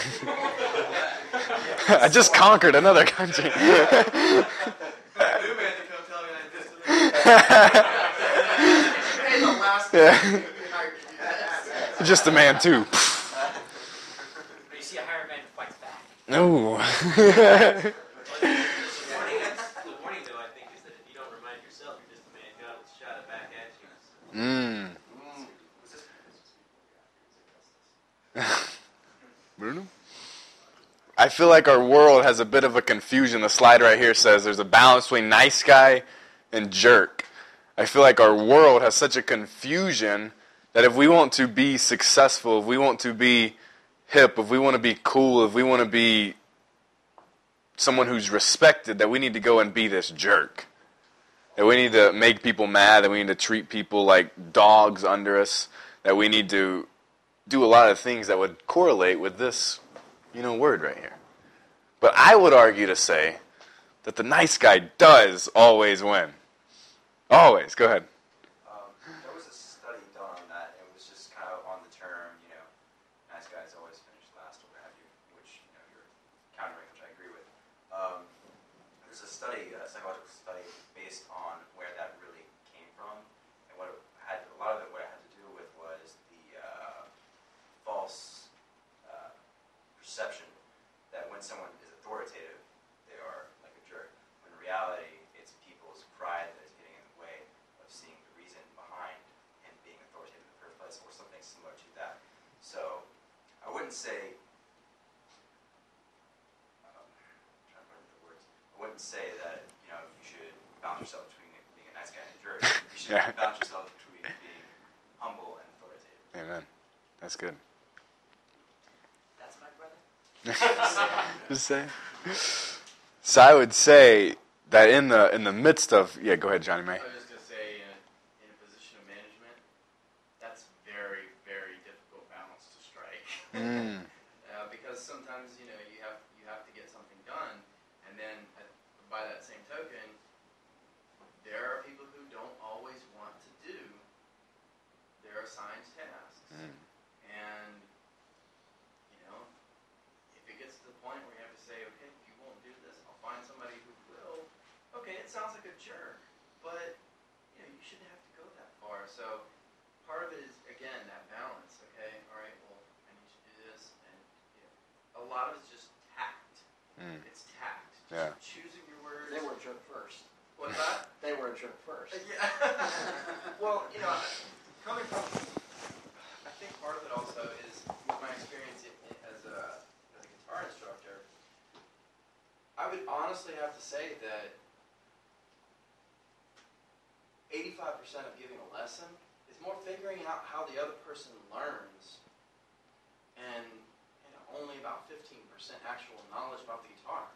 I just conquered another country. New man to come tell me I'm just a Hey, the last Yeah. Just a man too. But you see a hired man who fights back. No. The warning, the warning, though, I think, is that if you don't remind yourself you're just a man, God will shot it back at you. Mm. Bruno? I feel like our world has a bit of a confusion. The slide right here says there's a balance between nice guy and jerk. I feel like our world has such a confusion that if we want to be successful, if we want to be hip, if we want to be cool, if we want to be someone who's respected, that we need to go and be this jerk. That we need to make people mad, that we need to treat people like dogs under us, that we need to do a lot of things that would correlate with this, you know, word right here. But I would argue to say that the nice guy does always win. Always. Go ahead. Um, there was a study done on that, and it was just kind of on the term, you know, nice guys always finish last or what have you, which, you know, you're countering, which I agree with. Um, there's a study, a psychological study, based on where that really came from, and what it had, a lot of it, what it had to do with was the uh, false uh, perception that when someone is authoritative, they are like a jerk. When in reality, it's people's pride that is getting in the way of seeing the reason behind him being authoritative. Wouldn't say. um, I'm trying to remember the words. I wouldn't say that you know you should balance yourself between being a nice guy and a jerk. You should Yeah. balance yourself between being humble and authoritative. Amen. That's good. That's my brother. Just say. So I would say that in the in the midst of yeah, go ahead, Johnny May. I was just gonna say, in a, in a position of management, that's very, very difficult balance to strike. Mm. uh, because sometimes you know you have you have to get something done, and then uh, by that same token, there are people who don't always want to do their assigned tasks, Mm. and you know, if it gets to the point where you have to say, okay, if you won't do this, I'll find somebody who will. Okay, it sounds like a jerk, but you know, you shouldn't have to go that far. So part of it is again that balance. Okay, all right, well, I need you to do this, and you know, a lot of it's just tact. Mm. It's tact. Just Yeah. choosing your words. They were a jerk first. What's that? They were a jerk first. Yeah. well, you know, coming from, I think part of it also is with my experience in, in, as a as a guitar instructor. I would honestly have to say that 85% of giving a lesson is more figuring out how the other person learns, and you know, only about 15% actual knowledge about the guitar.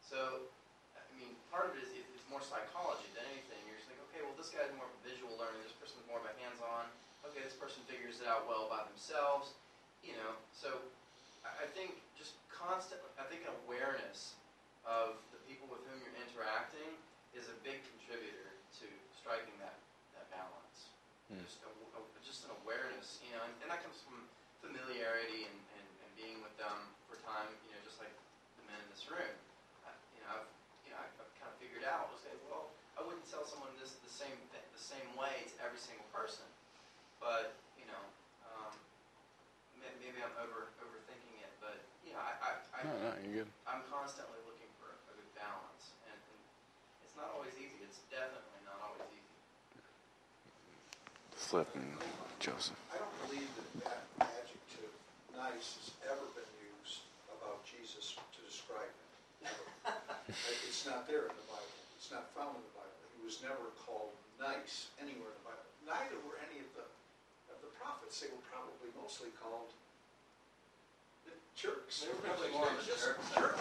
So, I mean, part of it is it's more psychology than anything. You're just like, okay, well, this guy's more of a visual learner. This person's more of a hands-on. Okay, this person figures it out well by themselves. You know, so I think just constant. I think awareness of the people with whom you're interacting is a big contributor to striking that that balance. Hmm. Just a, a, just an awareness, you know, and, and that comes from familiarity and, and, and being with them for time. You know, just like the men in this room. I, you know, I've you know I've, I've kind of figured out. Okay, well, I wouldn't tell someone this the same th- the same way to every single person, but you know, um, maybe I'm over overthinking it. But you know, I I, I No, no, you're good. I'm constantly looking for a good balance, and, and it's not always easy. It's definitely not always easy. Flip and Joseph. I don't believe that that adjective nice has ever been used about Jesus to describe him. Like, It's not there in the Bible. It's not found in the Bible. He was never called nice anywhere in the Bible. Neither were any of the of the prophets. They were probably mostly called the jerks. They were probably more of the Just jerks. jerks.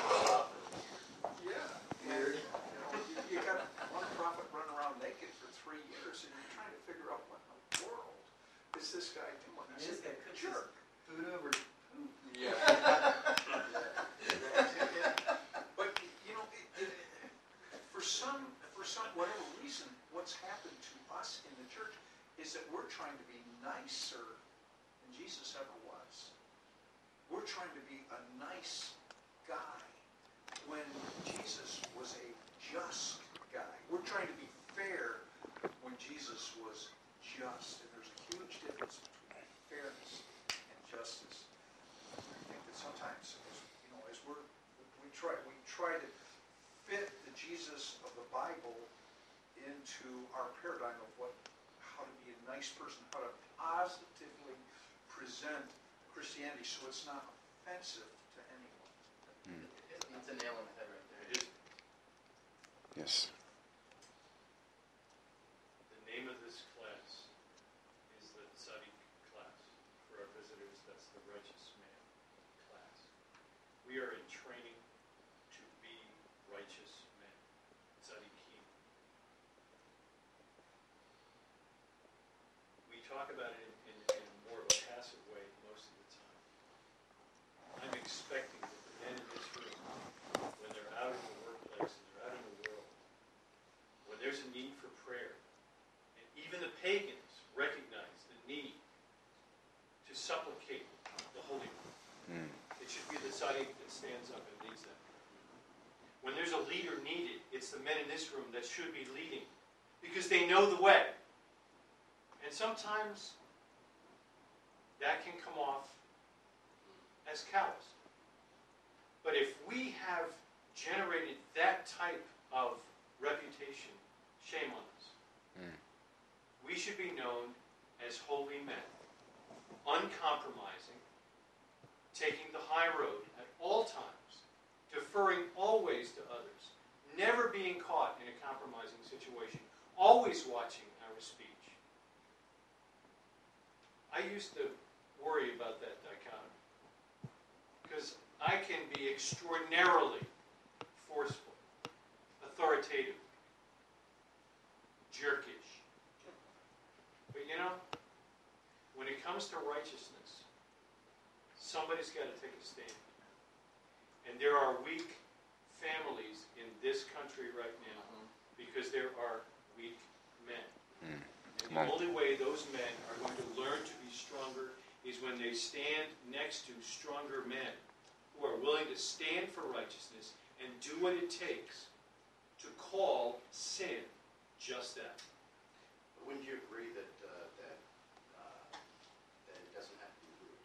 Yeah. Weird. You, know, you, you got one prophet running around naked for three years, and you're trying to figure out what in the world is this guy doing? I This said, guy jerk. Food over poop. Yeah. but you know, it, it, for some, for some, whatever reason, what's happened to us in the church is that we're trying to be nicer than Jesus ever was. We're trying to be a nice guy when Jesus was a just guy. We're trying to be fair when Jesus was just. And there's a huge difference between fairness and justice. I think that sometimes, as, you know, as we're we try we try to fit the Jesus of the Bible into our paradigm of what how to be a nice person, how to positively present Christianity so it's not offensive to anyone. Hmm. It's a nail on the head right there. It is Yes. The name of this class is the Tzaddik class. For our visitors, that's the righteous man class. We are in training to be righteous men. Tzaddikim. We talk about it in, in, in more of a passive way most of the time. I'm expecting that the men in this room, when they're out in the workplace and they're out in the world, when there's a need for prayer, and even the pagans recognize the need to supplicate the Holy One. Mm. It should be the tzaddik that stands up and leads them. When there's a leader needed, it's the men in this room that should be leading because they know the way. And sometimes that can come off as callous. But if we have generated that type of reputation, shame on us. Mm. We should be known as holy men, uncompromising, taking the high road at all times, deferring always to others, never being caught in a compromising situation, always watching our speech. I used to worry about that dichotomy because I can be extraordinarily forceful, authoritative, jerkish. But you know, when it comes to righteousness, somebody's got to take a stand. And there are weak families in this country right now because there are weak men. Mm. And the only way those men are going to learn to be stronger is when they stand next to stronger men who are willing to stand for righteousness and do what it takes to call sin just that. Wouldn't you agree that, uh, that, uh, that it doesn't have to be rude?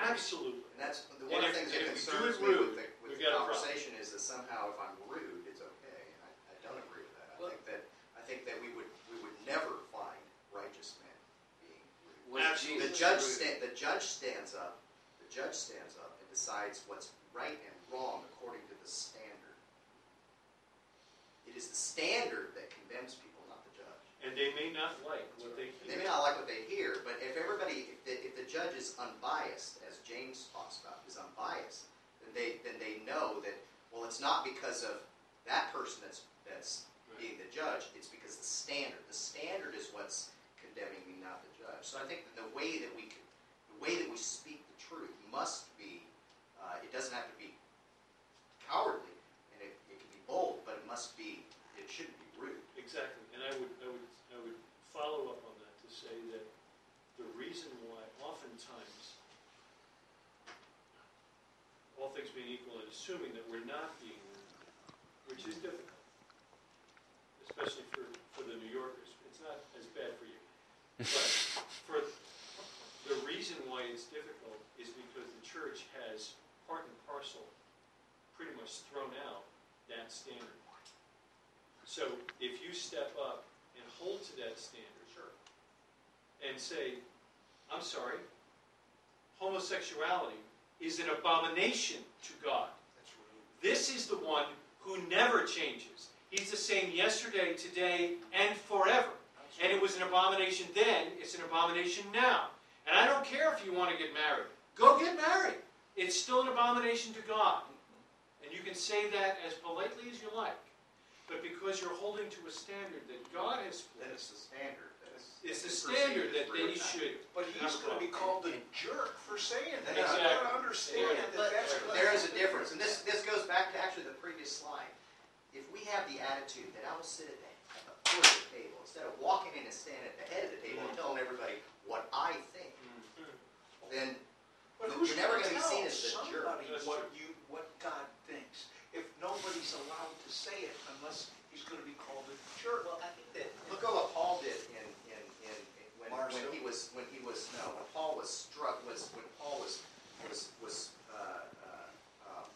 Absolutely. And that's, the one of the things that and if we do concerns it me rude, with the, with the got a problem. conversation is that somehow if I'm rude, it's okay, and I, I don't agree with that. I think that, I think that we would, we would never find righteous men being rude. Absolutely. The judge, sta- the judge stands up, the judge stands up and decides what's right and wrong according to the standard. It is the standard that condemns people, not the judge. And they may not like what they hear. They may not like what they hear, but if everybody, if the, if the judge is unbiased, as James talks about, is unbiased, then they, then they know that, well, it's not because of that person that's, that's being the judge, it's because the standard, the standard is what's condemning me, not the judge. So I think that the way that we, the way that we speak the truth must be, uh, it doesn't have to be cowardly, and it, it can be bold, but it must be, it shouldn't be rude. Exactly, and I would, I would, I would follow up on that to say that the reason why oftentimes, all things being equal and assuming that we're not being which is difficult, especially for, for the New Yorkers, it's not as bad for you. But for, the reason why it's difficult is because the church has part and parcel pretty much thrown out that standard. So if you step up and hold to that standard, and say, I'm sorry, homosexuality is an abomination to God. This is the one who never changes. He's the same yesterday, today, and forever. And it was an abomination then, it's an abomination now. And I don't care if you want to get married. Go get married. It's still an abomination to God. Mm-hmm. And you can say that as politely as you like. But because you're holding to a standard that God has Then it's the standard. That's, it's the standard that they rude. should. But he's going to be called a jerk for saying that. Exactly. You got to understand that But that's. there is a difference, and this, this goes back to actually the previous slide. If we have the attitude that I will sit at the, at the foot of the table, instead of walking in and standing at the head of the table and telling everybody what I think, mm-hmm. then But You're who's never going to be seen as the jerk. somebody That's what you, what God thinks? If nobody's allowed to say it unless he's going to be called a jerk. Well, I think that look at what Paul did in in, in, in when, when he was when he was no when Paul was struck was when Paul was was was uh, uh, um,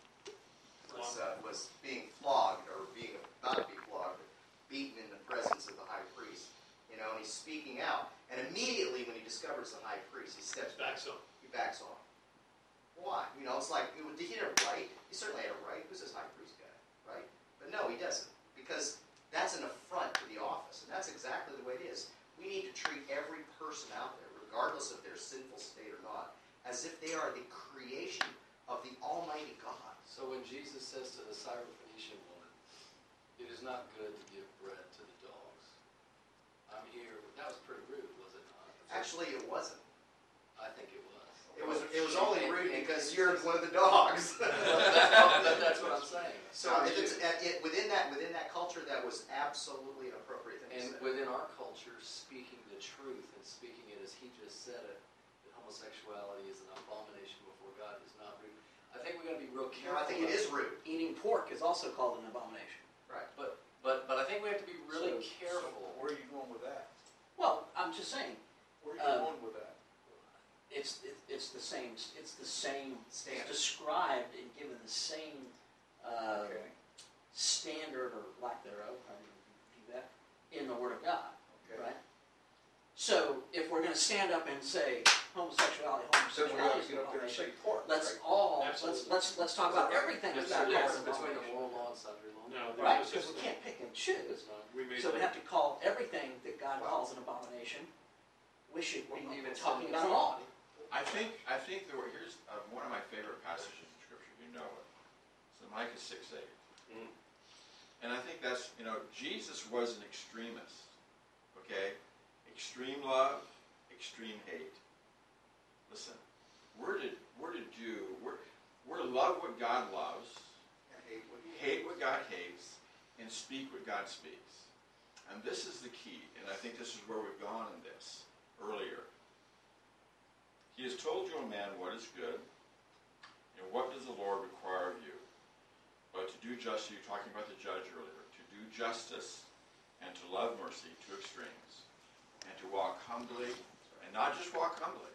was uh, was being flogged or being about to be flogged, but beaten in the presence of the high priest. You know, and he's speaking out, and immediately when he discovers the high priest, he steps back. Backs up. He backs off. Why? You know, it's like, did he have a right? He certainly had a right. Who's this high priest guy, right? But no, he doesn't, because that's an affront to the office, and that's exactly the way it is. We need to treat every person out there, regardless of their sinful state or not, as if they are the creation of the Almighty God. So when Jesus says to the Syrophoenician woman, it is not good to give bread to the dogs. I'm here, that was pretty rude, was it not? Actually, it wasn't. I think it was. It was. Only And- rude because you're one of the dogs. But that's what I'm saying. So if it's, uh, it, within that within that culture, that was absolutely an appropriate thing And to say. within our culture, speaking the truth and speaking it as he just said it, that homosexuality is an abomination before God is not rude. I think we got to be real No, careful. I think it is of- rude. Eating pork is also called an abomination. Right. But but but I think we have to be really So- careful. So where are you going with that? Well, I'm just saying, Where are you Um, going with that? It's, it- it's the same, it's the same, Standard. it's described and given the same, uh, Okay. standard or lack thereof, I mean, do that, in the Word of God, Okay. right? So if we're gonna stand up and say homosexuality, Then we ought homosexuality to get up there and That's important. let's right? all, let's, Absolutely. let's, let's talk about everything There's that's a not difference called between a abomination. moral law and sundry law. No, Right, there's because just, we can't pick and choose. we made. So we have to call everything that God calls an abomination, we should be Even talking about is all. I think, I think there were, here's uh, one of my favorite passages in Scripture, you know it. It's in Micah 6 8. Mhm. And I think that's, you know, Jesus was an extremist, okay? Extreme love, extreme hate. Listen, we're to, we're to do, we're, we're to love what God loves, And hate what hate what God hates, and speak what God speaks. And this is the key, and I think this is where we've gone in this earlier. He has told you, O man, what is good, and what does the Lord require of you? But to do justice, you're talking about the judge earlier, to do justice and to love mercy to extremes, and to walk humbly, and not just walk humbly,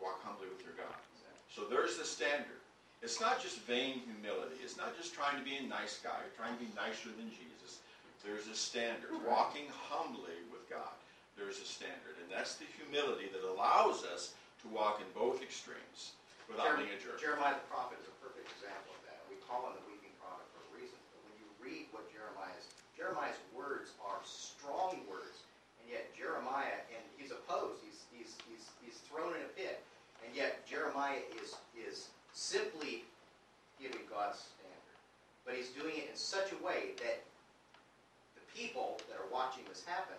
walk humbly with your God. So there's the standard. It's not just vain humility. It's not just trying to be a nice guy, trying to be nicer than Jesus. There's a standard. Walking humbly with God. There's a standard. And that's the humility that allows us to walk in both extremes without Jerem- being a jerk. Jeremiah the prophet is a perfect example of that. We call him the weeping prophet for a reason. But when you read what Jeremiah's Jeremiah's words are strong words, and yet Jeremiah and he's opposed. He's he's he's he's thrown in a pit, and yet Jeremiah is is simply giving God's standard. But he's doing it in such a way that the people that are watching this happen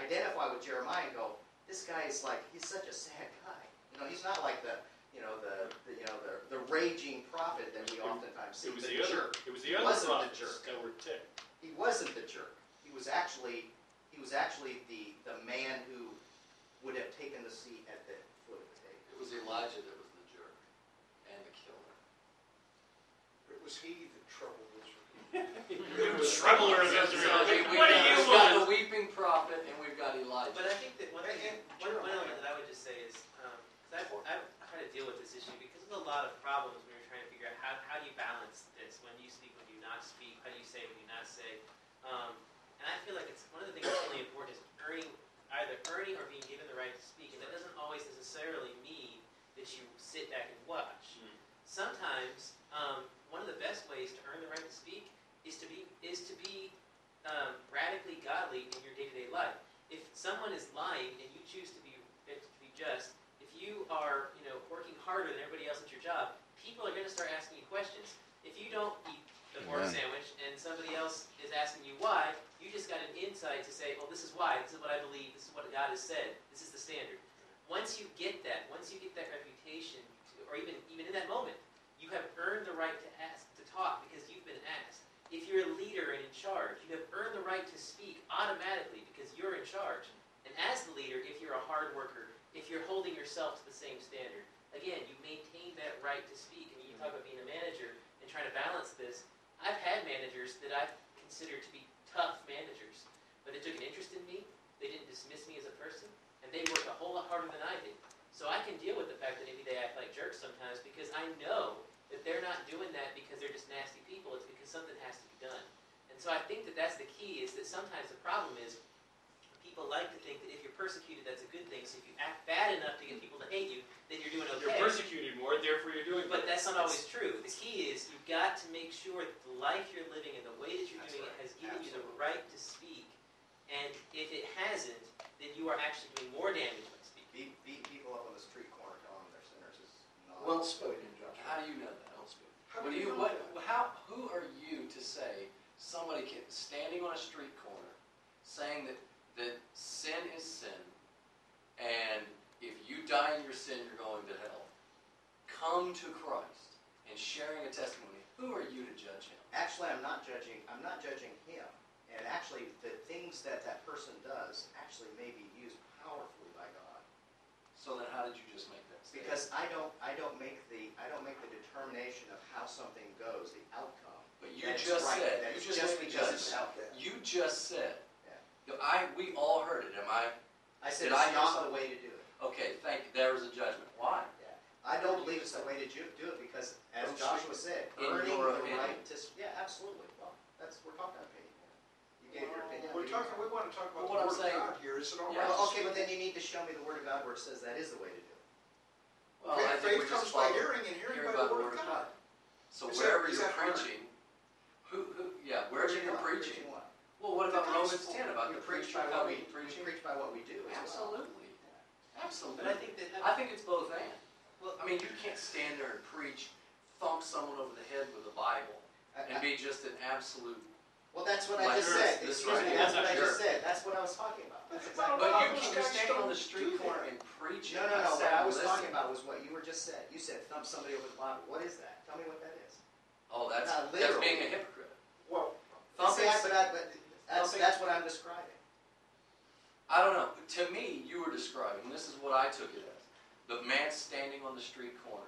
identify with Jeremiah and go, "This guy is like he's such a sad guy." You know, he's not like the you know the, the you know the, the raging prophet that we oftentimes see. It was the the other, jerk. it was He the other wasn't the jerk. that were ticked. He wasn't the jerk. He was actually he was actually the the man who would have taken the seat at the foot of the table. It was Elijah that was the jerk and the killer. It was he that troubled Israel. It was Troubler of Israel. We- we've What do got- you We've got want? the weeping prophet and we've got Elijah. But I think that one, And- thing, and one, one element that I would just say is, because I, I try to deal with this issue because there's a lot of problems when you're trying to figure out how, how do you balance this? When do you speak, when do you not speak? How do you say, when do you not say? Um, and I feel like it's one of the things that's really important is earning, either earning or being given the right to speak. And that doesn't always necessarily mean that you sit back and watch. Mm. Sometimes um, one of the best ways to earn the right to speak is to be is to be um, in your day-to-day life. If someone is lying and you choose to be to be just, if you are you know working harder than everybody else at your job, people are going to start asking you questions. If you don't eat the pork Amen. sandwich and somebody else is asking you why, you just got an insight to say, well, this is why. This is what I believe. This is what God has said. This is the standard. Once you get that, once you get that reputation, or even even in that moment, you have earned the right to ask to talk because you've been asked. If you're a leader and in charge, you have earned the right to speak automatically because you're in charge. And as the leader, if you're a hard worker, if you're holding yourself to the same standard, again, you maintain that right to speak. And you talk about being a manager and trying to balance this. I've had managers that I've considered to be tough managers, but they took an interest in me. They didn't dismiss me as a person, and they worked a whole lot harder than I did. So I can deal with the fact that maybe they act like jerks sometimes because I know that they're not doing that because they're just nasty people. It's because something has to be done. And so I think that that's the key is that sometimes the problem is people like to think that if you're persecuted, that's a good thing. So if you act bad enough to get people to hate you, then you're doing okay. You're persecuted more, therefore you're doing But better. that's not always true. The key is you've got to make sure that the life you're living and the way that you're That's doing right. it has given you the right to speak. And if it hasn't, then you are actually doing more damage by speaking. Beat, beat people up on the street corner telling them they're sinners is not. Well spoken, Josh. How do you know that? How What do do you, what, how, who are you to say somebody can, standing on a street corner, saying that, that sin is sin, and if you die in your sin, you're going to hell, come to Christ and sharing a testimony, who are you to judge him? Actually, I'm not judging. I'm not judging him. And actually, the things that that person does actually may be used powerfully by God. So then how did you just make? Because I don't, I don't make the, I don't make the determination of how something goes, the outcome. But you That just right, said, that you it's just just made the because it's judgment. out there. You just said, Yeah. I, we all heard it, am I? I said Did I it's hear not something? the way to do it. Okay, thank you, there was a judgment. Why? Yeah. I don't believe it's the way to do do it because, as Don't Joshua said, in earning your the opinion. right to, s- yeah, absolutely. Well, that's, we're talking opinion here. You gave your opinion. We're we- talking, we want to talk about Well, what the I'm word saying- of God here, is it all Yeah. right? Well, okay, but then you need to show me the word of God where it says that is the way to do it. Well, I think Faith we comes just by follow- hearing and hearing by the word of God. So Is that- wherever is you're that hard? preaching, who, who, yeah, wherever Preaching you're what? preaching. Preaching what? Well, what The about Romans gospel. ten, about We the preach preacher by what we, coming, we preaching? preach by what we do as well. Absolutely. Absolutely. But I think that- I think it's both and. Well, I mean, you can't stand there and preach, thump someone over the head with the Bible, and be just an absolute. Well, that's what I like just this- said. this Excuse right me, here. that's what I Sure. just said. That's what I was talking about. That's Well, exactly. But you those can guys stand on the street corner and preach. No, no, no. Sat What I and was listened. talking about was what you were just said. You said thump somebody over the Bible. What is that? Tell me what that is. Oh, that's, Not that's literally. being a hypocrite. Well, Thumping, See, I- but, I, but that's, thumping- that's what I'm describing. I don't know. To me, you were describing, this is what I took it as, the man standing on the street corner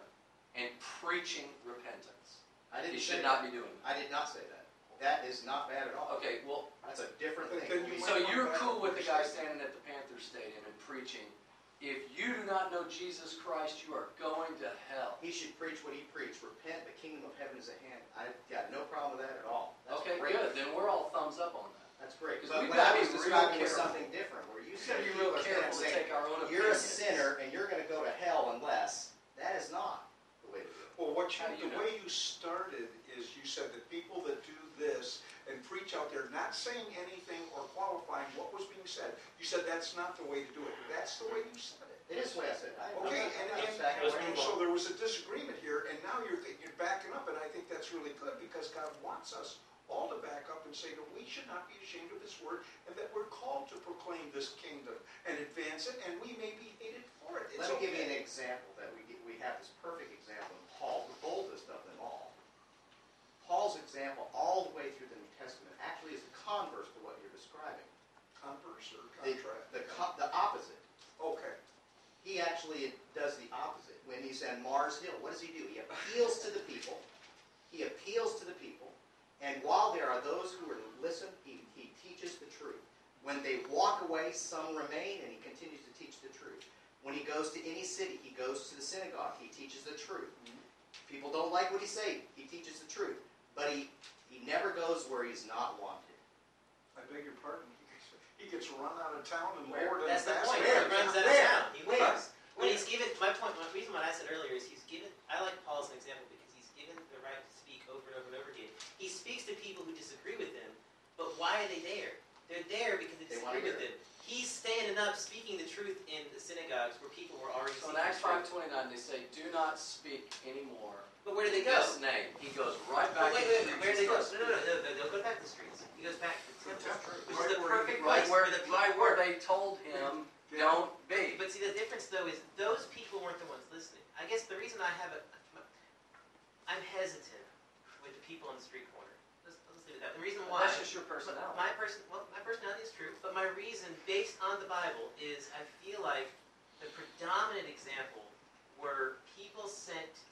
and preaching repentance. I didn't He say should not that. be doing that. I did not say that. That is not bad at all. Okay, well, That's a different thing. you so you're cool with the guy standing at the Panther Stadium and preaching, if you do not know Jesus Christ, you are going to hell. He should preach what he preached. Repent, the kingdom of heaven is at hand. I've got no problem with that at all. That's Okay, great. good, then we're all thumbs up on that. That's great. 'Cause But we've what gotta I be was real describing was careful. something different, where you We've said gotta be people real are careful saying, to saying, take our own you're a sinner and you're going to go to hell unless. That is not the way to do it. Well, what you, you the know? way you started is you said that people that do this and preach out there, not saying anything or qualifying what was being said, you said that's not the way to do it. That's the way you said it. It is the way I said it. I- Okay, not- and, and, backing and so there was a disagreement here, and now you're, th- you're backing up, and I think that's really good, because God wants us all to back up and say that we should not be ashamed of this word, and that we're called to proclaim this kingdom and advance it, and we may be hated for it. It's Let me give you an example that we, get- we have this perfect example of Paul, the boldest of them all. Paul's example all the way through the New Testament actually is the converse to what you're describing. Converse or The, the, co- the opposite. Okay. He actually does the opposite. When he's at Mars Hill, what does he do? He appeals to the people. He appeals to the people. And while there are those who are to listen, he, he teaches the truth. When they walk away, some remain, and he continues to teach the truth. When he goes to any city, he goes to the synagogue. He teaches the truth. Mm-hmm. People don't like what he say. He teaches the truth. But he, he never goes where he's not wanted. I beg your pardon, he gets, he gets run out of town and Where? lowered in That's the point. He runs out of town. He Where? leaves. When he's given, my point, my reason what I said earlier is he's given. I like Paul as an example because he's given the right to speak over and over and over again. He speaks to people who disagree with him, but why are they there? They're there because they They wanna disagree with him. He's standing up, speaking the truth in the synagogues where people were already. So in Acts the five truth. twenty nine, they say, "Do not speak anymore." But where do they go? This name. He goes right back. wait, wait, wait, where do they go? No, no, no, no, no, they'll go back to the streets. He goes back to the temple, which is the perfect Right place where, for the people. right where they told him, Yeah. "Don't be." But see, the difference though is those people weren't the ones listening. I guess the reason I have a, I'm hesitant with the people on the street corner. Let's, let's leave it at that. The reason why. That's just your personality. My person, well, my personality is true, but my reason, based on the Bible, is I feel like the predominant example were people sent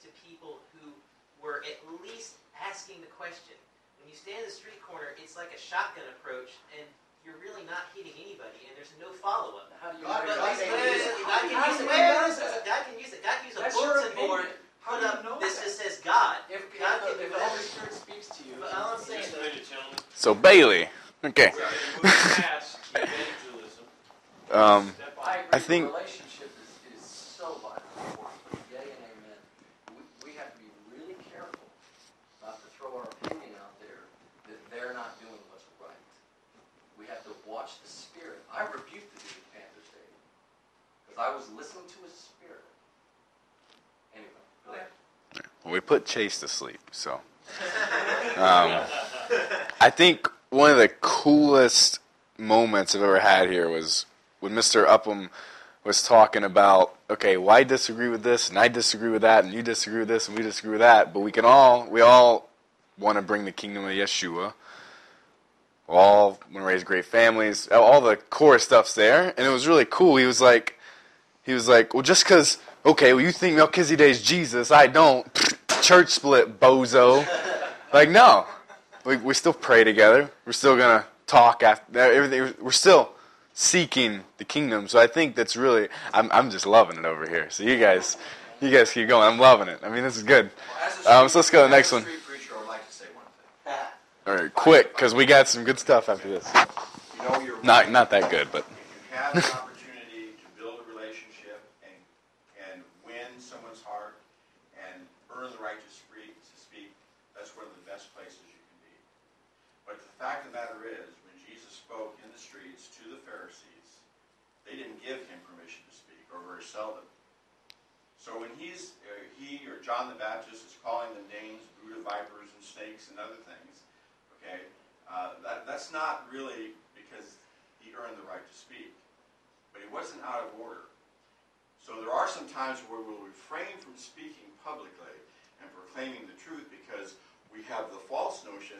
to people who were at least asking the question. When you stand in the street corner, it's like a shotgun approach, and you're really not hitting anybody, and there's no follow-up. How do you God- know But God at least, may wait, use wait, it. wait, God can use it. you Wait, know wait, that? wait, God can use it. God can use a bulletin board. How Put do you up know this that? that says God. If, God if, can if the. Holy Spirit speaks to you, But all I'm saying Just a though, minute, gentlemen. So Bailey. Okay. We're moving past evangelism. Um, Step I on. agree. I think- the relationship is, is so vitally important. Yay and amen. We, we have to be really careful not to throw our opinion out there that they're not doing what's right. We have to watch the spirit. I rebuked the dude at Panther Stadium because I was listening to his spirit. Anyway, go ahead. we put Chase to sleep, so. Um, I think one of the coolest moments I've ever had here was when Mr. Upham was talking about, okay, well, I disagree with this, and I disagree with that, and you disagree with this, and we disagree with that, but we can all, we all want to bring the kingdom of Yeshua. We all want to raise great families. All the core stuff's there, and it was really cool. He was like, he was like, well, just because, okay, well, you think Melchizedek's Jesus, I don't. Church split, bozo. like, no. We, we still pray together. We're still going to talk after everything. We're still seeking the kingdom. So I think that's really, I'm, I'm just loving it over here. So you guys, you guys keep going. I'm loving it. I mean, this is good. Um, so let's go to the next one. street preacher, I'd like to say one thing. All right, quick, because we got some good stuff after this. You know you're Not, not that good, but. If you have an opportunity to build a relationship and, and win someone's So when he's, uh, he or John the Baptist is calling them names, brood of vipers and snakes and other things, okay, uh, that, that's not really because he earned the right to speak. But he wasn't out of order. So there are some times where we'll refrain from speaking publicly and proclaiming the truth because we have the false notion,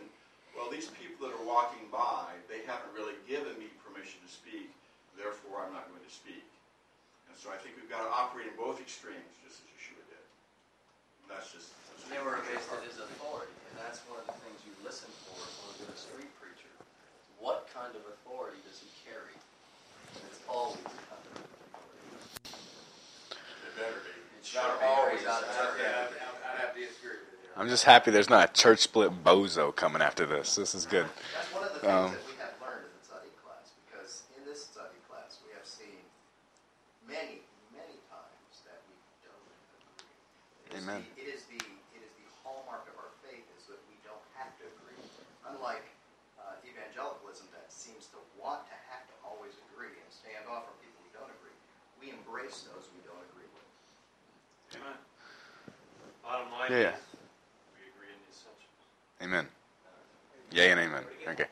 well, these people that are walking by, they haven't really given me permission to speak, therefore I'm not going to speak. And so I think we've got to operate in both extremes, just as that's just. That's They were based on his authority, and that's one of the things you listen for when you're a street preacher. What kind of authority does he carry? And it's always kind of authority. It better be. It's not always out of Yeah, turn. I'd have to disagree with you. I'm just happy there's not a church split bozo coming after this. This is good. That's one of the things Um, that we have learned in the study class, because in this study class, we have seen many, many times that we don't agree. Amen. the- It is the, it is the hallmark of our faith is that we don't have to agree. Unlike uh, evangelicalism that seems to want to have to always agree and stand off from people who don't agree, we embrace those we don't agree with. Amen. Bottom line Yeah. is, we agree in the essentials. Amen. Yay and amen. Okay.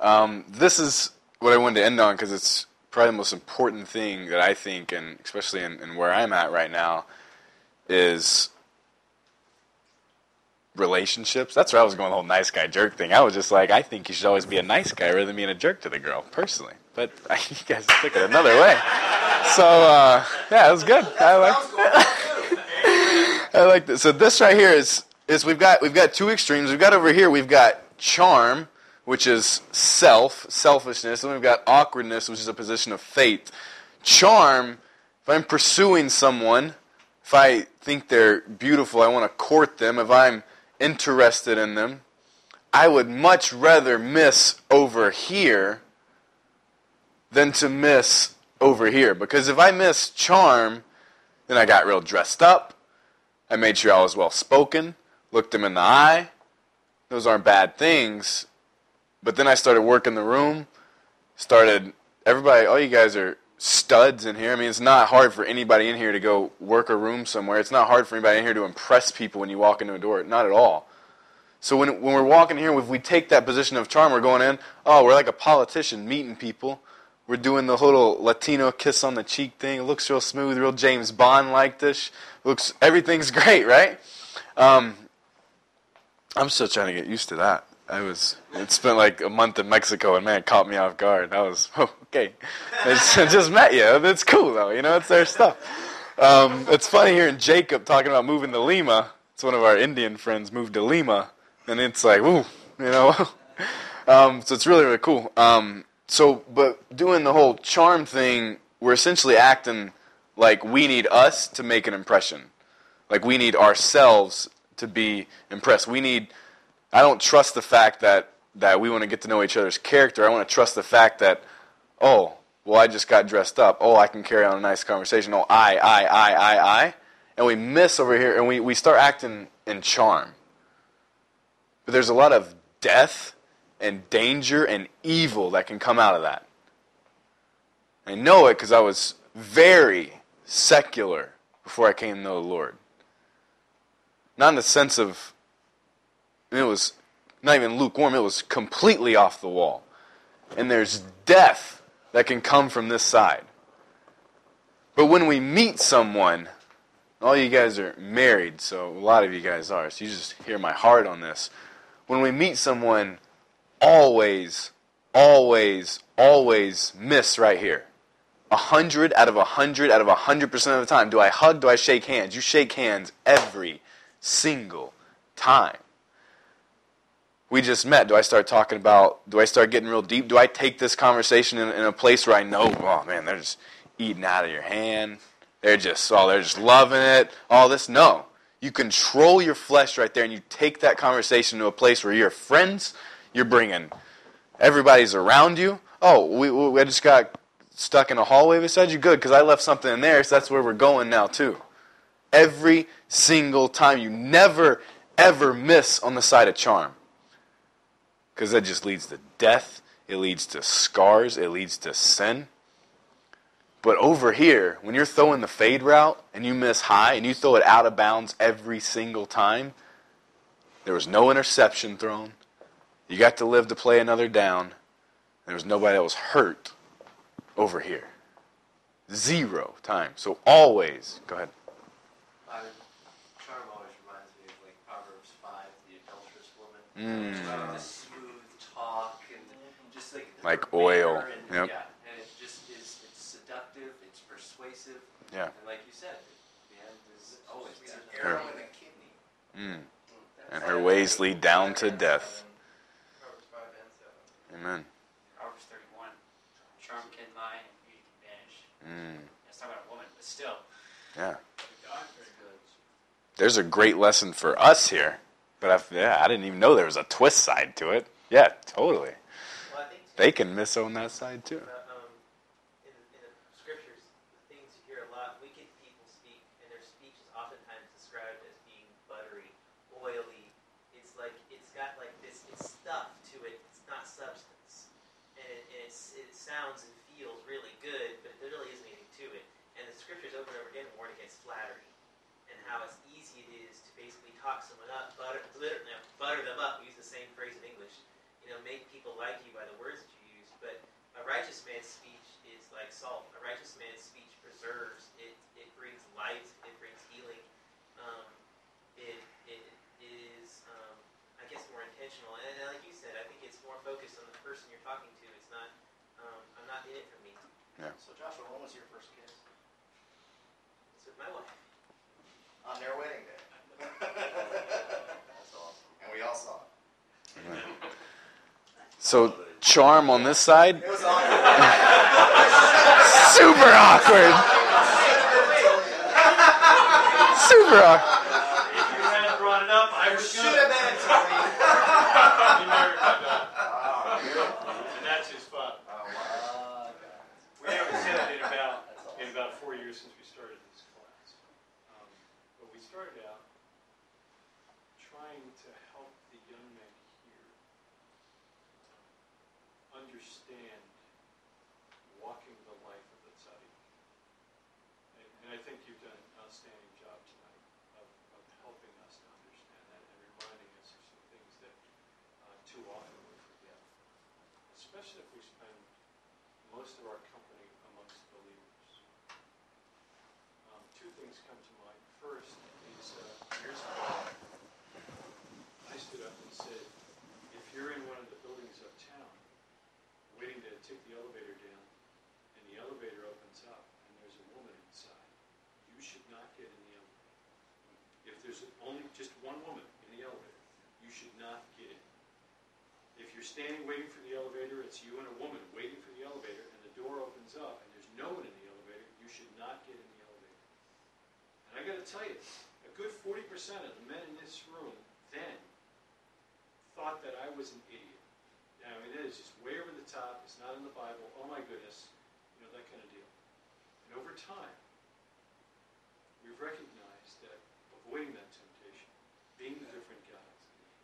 Um, this is what I wanted to end on because it's probably the most important thing that I think, and especially in, in where I'm at right now, is relationships. That's where I was going the whole nice guy jerk thing. I was just like, I think you should always be a nice guy rather than being a jerk to the girl, personally. But you guys took it another way. So uh, yeah, it was good. I like. I like this. So this right here is is we've got we've got two extremes. We've got over here we've got charm, which is self, selfishness, and we've got awkwardness, which is a position of faith. Charm, if I'm pursuing someone, if I think they're beautiful, I want to court them, if I'm interested in them, I would much rather miss over here than to miss over here. Because if I miss charm, then I got real dressed up. I made sure I was well spoken, looked them in the eye. Those aren't bad things. But then I started working the room, started, everybody, all you guys are studs in here. I mean, it's not hard for anybody in here to go work a room somewhere. It's not hard for anybody in here to impress people when you walk into a door. Not at all. So when, when we're walking here, if we take that position of charm, we're going in, oh, we're like a politician meeting people. We're doing the little Latino kiss on the cheek thing. It looks real smooth, real James Bond like this. Looks everything's great, right? Um, I'm still trying to get used to that. I was it spent like a month in Mexico and man it caught me off guard. I was okay. I just met you. It's cool though, you know. It's their stuff. Um, it's funny hearing Jacob talking about moving to Lima. It's one of our Indian friends moved to Lima, and it's like ooh, you know. um, so it's really really cool. Um, so, but doing the whole charm thing, we're essentially acting like we need us to make an impression. Like we need ourselves to be impressed. We need I don't trust the fact that that we want to get to know each other's character. I want to trust the fact that oh, well I just got dressed up. Oh, I can carry on a nice conversation. Oh, I I I I I and we miss over here and we, we start acting in charm. But there's a lot of death and danger and evil that can come out of that. I know it because I was very secular before I came to know the Lord. Not in the sense of, it was not even lukewarm, it was completely off the wall. And there's death that can come from this side. But when we meet someone, all you guys are married, so a lot of you guys are, so you just hear my heart on this. When we meet someone, always, always, always miss right here. A hundred out of a hundred out of a hundred percent of the time. Do I hug? Do I shake hands? You shake hands every single time. We just met. Do I start talking about, do I start getting real deep? Do I take this conversation in, in a place where I know, oh man, they're just eating out of your hand. They're just, oh, they're just loving it. All this. No. You control your flesh right there and you take that conversation to a place where you're friends, you're bringing everybody's around you. Oh, we, we just got stuck in a hallway beside you. Good, because I left something in there, so that's where we're going now, too. Every single time. You never, ever miss on the side of charm. Because that just leads to death, it leads to scars, it leads to sin. But over here, when you're throwing the fade route and you miss high and you throw it out of bounds every single time, there was no interception thrown. You got to live to play another down. There was nobody that was hurt over here. Zero time. So always, go ahead. I, charm always reminds me of like Proverbs 5, the adulterous woman. Mm. Like the smooth talk and just like Like oil. And, Yep. Yeah, and it just is, it's seductive, it's persuasive. Yeah. And like you said, the end is always an arrow in the kidney. Mm. And her ways lead down to death. Proverbs 5 and 7. Amen. Proverbs 31. Charm can lie and beauty can vanish. Mm. That's not about a woman, but still. Yeah. God, very good. There's a great lesson for us here. But I, yeah, I didn't even know there was a twist side to it. Yeah, totally. Well, I think too, They can miss on that side too. uh, um, in, in the scriptures, the things you hear a lot, wicked people speak, and their speech is oftentimes described as being buttery, oily. It's like it's got like this, it's stuff to it. It's not substance, and, it, and it's, it sounds and feels really good, but there really isn't anything to it. And the scriptures over and over again warn against flattery and how it's easy it is to basically talk someone up, butter, butter, them up. Use the same phrase in English. You know, make people like you by the words that you use. But a righteous man's speech is like salt. A righteous man's speech preserves. It it brings light. It brings healing. Um, it it is um, I guess more intentional. And, and like you said, I think it's more focused on the person you're talking to. It's not. I'm not in it for me. So Joshua, when was your first kiss? It's with my wife. On their wedding day. That's awesome. And we all saw it. So charm on this side, It was awkward. super awkward. Super awkward. If you hadn't brought it up, I was Should gonna. have been, Tony. He never got that. Oh, beautiful. And that's his fault. Oh, wow. We haven't said it in about, in about four years since we started this class. Um, But we started out trying to help the young men here um, understand walking the life of the tzaddik. And, and I think you've done an outstanding job tonight of, of helping us to understand that and reminding us of some things that uh, too often we forget. Especially if we spend most of our company amongst believers. Um, two things come to mind. First is uh, years ago, I stood up and said, if you're in one of the buildings uptown, waiting to take the elevator down, and the elevator opens up, and there's a woman inside, you should not get in the elevator. If there's only just one woman in the elevator, you should not get in. If you're standing waiting for the elevator, it's you and a woman waiting for the elevator, and the door opens up, and there's no one in the elevator, you should not get in the elevator. And I gotta tell you, a good forty percent of the men in this room then thought that I was an idiot. I mean, it is just way over top, it's not in the Bible, oh my goodness, you know, that kind of deal. And over time, we've recognized that avoiding that temptation, being the different guys,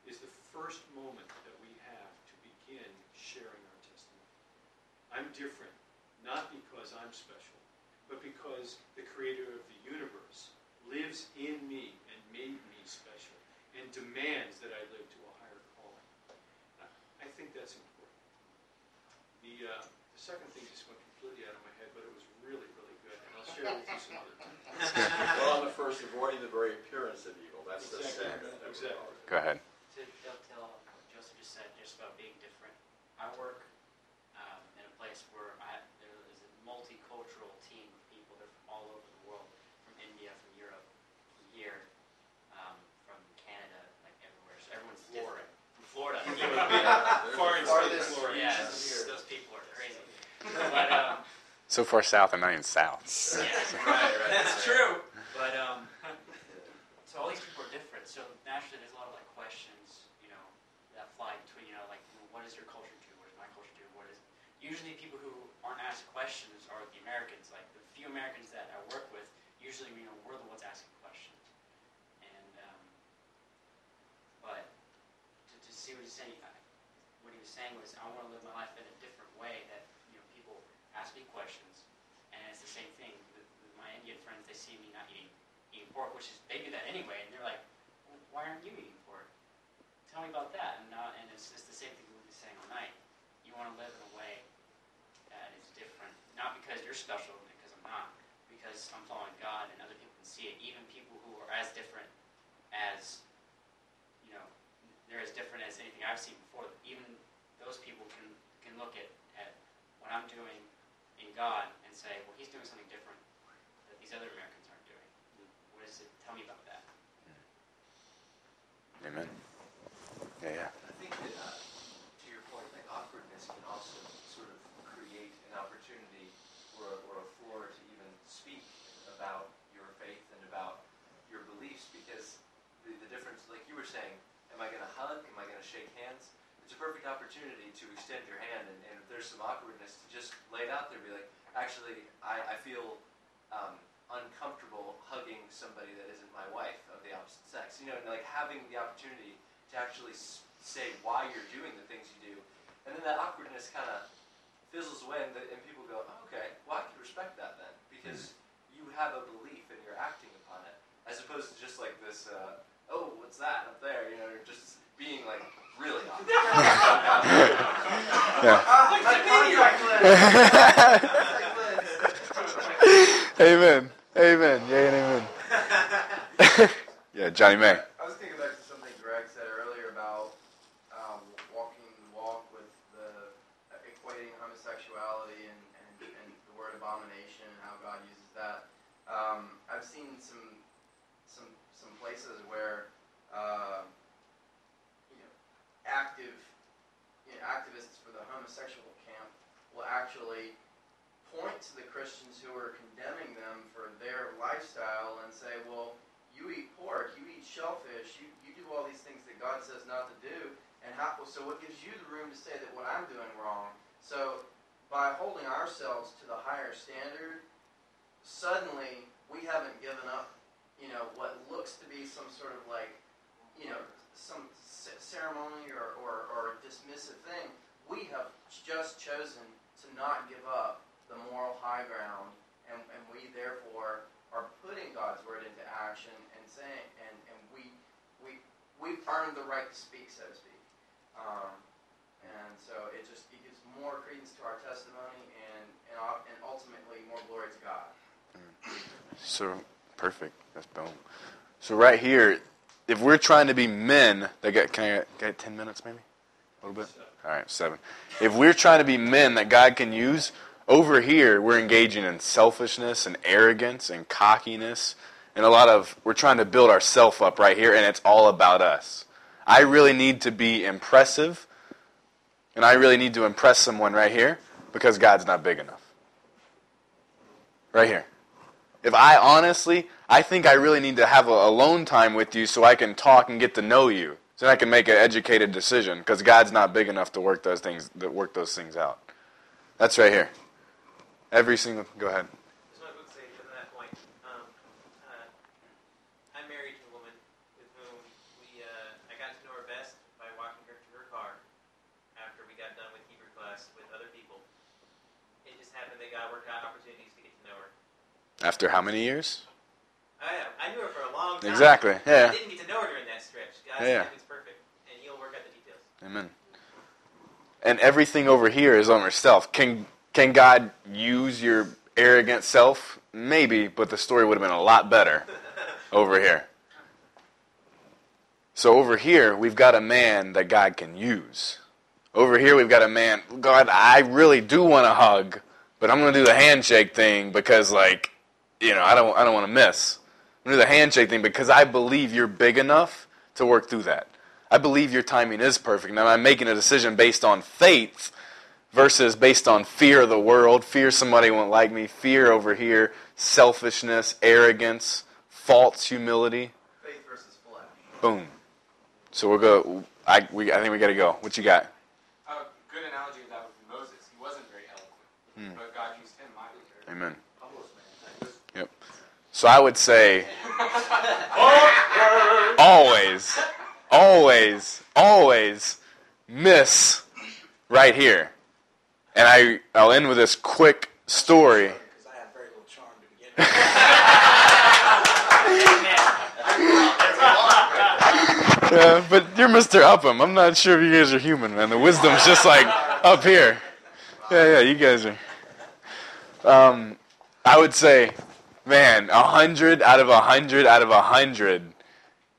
is the first moment that we have to begin sharing our testimony. I'm different, not because I'm special, but because the creator of the universe lives in me and made me special and demands that I live to a higher calling. I- think that's important. The, uh, the second thing just went completely out of my head, but it was really, really good, and I'll share it with you some other time. Well, on the first, avoiding the very appearance of evil, that's the Exactly. sin. that we Exactly. are. Go ahead. To dovetail on what Joseph just said, just about being different. I work um, in a place where I, there is a multicultural team of people. They're from all over the world, from India, from Europe, from here, um, from Canada, like everywhere. So everyone's Florida. different. From Florida. Yeah, Foreign Farthest state Florida. yeah, reaches of the earth. those people are crazy. Um, So far south and not even south. yeah, right, right. That's true. But um, so all these people are different. So naturally, there's a lot of like questions, you know, that fly between, you know, like what does your culture do? What does my culture do? What is usually people who aren't asked questions are the Americans. Like the few Americans that I work with, usually you know we're the ones asking questions. And um, but to, to see what he's saying, what he was saying was, I want to live my life in a different way that ask me questions, and it's the same thing. My Indian friends, they see me not eating eating pork, which is they do that anyway, and they're like, well, "Why aren't you eating pork? Tell me about that." And not, and it's, it's the same thing we've been saying all night. You want to live in a way that is different, not because you're special, because I'm not, because I'm following God, and other people can see it. Even people who are as different as you know, they're as different as anything I've seen before. Even those people can can look at, at what I'm doing in God and say, well, He's doing something different that these other Americans aren't doing. What does it? Tell me about that. Amen. Yeah, yeah. I think that, uh, to your point, like awkwardness can also sort of create an opportunity or, or a floor to even speak about your faith and about your beliefs because the, the difference, like you were saying, am I going to hug? Am I going to shake hands? Perfect opportunity to extend your hand, and, and if there's some awkwardness, to just lay it out there and be like, actually, I, I feel um, uncomfortable hugging somebody that isn't my wife of the opposite sex. You know, and like having the opportunity to actually say why you're doing the things you do, and then that awkwardness kind of fizzles away, and, the, and people go, oh, okay, well, I can respect that then, because you have a belief and you're acting upon it, as opposed to just like this, uh, oh, what's that up there? You know, just being like really awkward. amen. Amen. Yeah, and amen. yeah, Johnny May. I was thinking back to something Greg said earlier about um, walking the walk with the uh, equating homosexuality and, and, and the word abomination and how God uses that. Um, I've seen some some some places where uh, you know active you know, activists for the homosexual camp will actually point to the Christians who are condemning them for their lifestyle and say, well, you eat pork, you eat shellfish, you, you do all these things that God says not to do, and how, so what gives you the room to say that what I'm doing wrong? So by holding ourselves to the higher standard, suddenly we haven't given up, you know, what looks to be some sort of like, you know, some ceremony or, or, or dismissive thing. We have just chosen to not give up the moral high ground, and, and we therefore are putting God's word into action and saying, and, and we, we, we've earned the right to speak, so to speak. Um, and so it just it gives more credence to our testimony and, and, and ultimately more glory to God. So perfect. That's boom. So right here, if we're trying to be men, they got can I get, get ten minutes maybe, a little bit. All right, seven. If we're trying to be men that God can use, over here we're engaging in selfishness and arrogance and cockiness, and a lot of we're trying to build ourself up right here, and it's all about us. I really need to be impressive, and I really need to impress someone right here because God's not big enough. Right here. If I honestly, I think I really need to have a alone time with you so I can talk and get to know you, so I can make an educated decision. Because God's not big enough to work those things, to work those things out. That's right here. Every single. Go ahead. Just want to quickly say that point. Um, uh, I'm married to a woman with whom we uh, I got to know her best by walking her to her car after we got done with Hebrew class with other people. It just happened that God worked out opportunities to get to know her. After how many years? I, I knew her for a long time. Exactly, yeah. I didn't get to know her during that stretch. God's Yeah, yeah. timing's perfect, and He'll work out the details. Amen. And everything over here is on herself. Can can God use your arrogant self? Maybe, but the story would have been a lot better over here. So over here, we've got a man that God can use. Over here, we've got a man. God, I really do want to hug, but I'm going to do the handshake thing because, like, you know, I don't, I don't want to miss. I'm going to do the handshake thing because I believe you're big enough to work through that. I believe your timing is perfect. Now I'm making a decision based on faith versus based on fear of the world, fear somebody won't like me, fear over here, selfishness, arrogance, false humility. Faith versus flesh. Boom. So we'll go. I, we, I think we got to go. What you got? A good analogy of that would be Moses. He wasn't very eloquent, Hmm. but God used him mightily. Amen. Yep. So I would say always, always, always miss right here. And I, I'll end with this quick story. Because I have very little yeah, but you're Mr. Upham. I'm not sure if you guys are human, man. The wisdom's just like up here. Yeah, yeah, you guys are. Um, I would say, man, a hundred out of a hundred out of a hundred.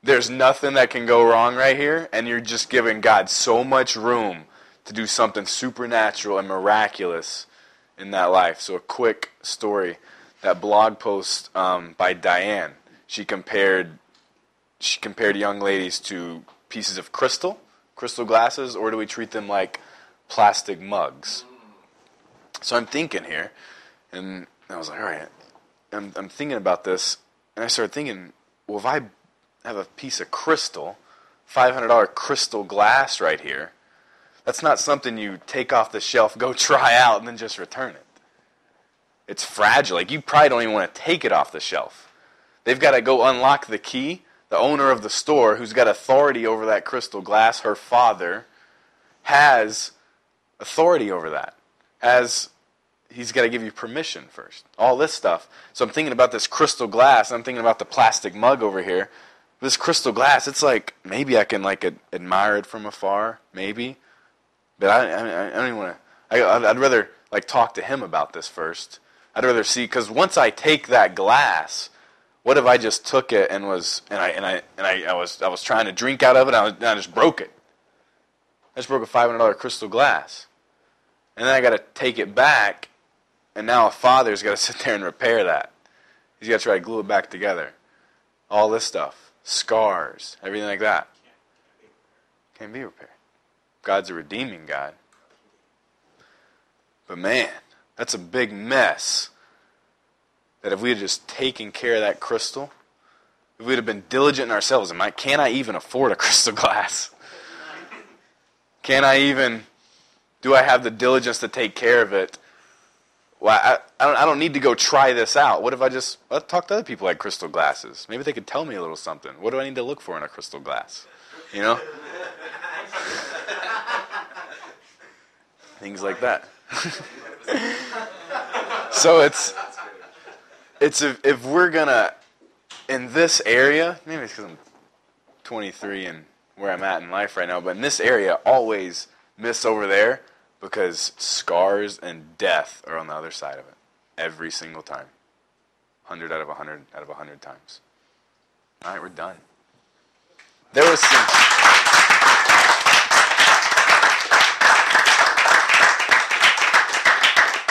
There's nothing that can go wrong right here, and you're just giving God so much room to do something supernatural and miraculous in that life. So, a quick story that blog post um, by Diane. She compared she compared young ladies to pieces of crystal, crystal glasses, or do we treat them like plastic mugs? So I'm thinking here, and I was like, all right, I'm, I'm thinking about this, and I started thinking, well, if I have a piece of crystal, $500 crystal glass right here, that's not something you take off the shelf, go try out, and then just return it. It's fragile. Like, you probably don't even want to take it off the shelf. They've got to go unlock the key the owner of the store, who's got authority over that crystal glass, her father, has authority over that. Has he's got to give you permission first. All this stuff. So I'm thinking about this crystal glass. I'm thinking about the plastic mug over here. This crystal glass. It's like maybe I can like admire it from afar, maybe, but I, I, I don't even want to. I'd rather like talk to him about this first. I'd rather see because once I take that glass what if I just took it and was and I and I and I, I was I was trying to drink out of it and I, was, I just broke it. I just broke a five hundred dollar crystal glass, and then I got to take it back, and now a father's got to sit there and repair that. He's got to try to glue it back together. All this stuff, scars, everything like that, can't be repaired. God's a redeeming God. But man, that's a big mess that if we had just taken care of that crystal, if we'd have been diligent in ourselves, am I, can I even afford a crystal glass? Can I even, do I have the diligence to take care of it? Well, I, I, don't, I don't need to go try this out. What if I just well, talk to other people like crystal glasses? Maybe they could tell me a little something. What do I need to look for in a crystal glass? You know? Things like that. so it's it's if, if we're gonna in this area, maybe it's because I'm 23 and where I'm at in life right now, but in this area, always miss over there because scars and death are on the other side of it every single time. 100 out of 100 out of 100 times. All right, we're done. There was some.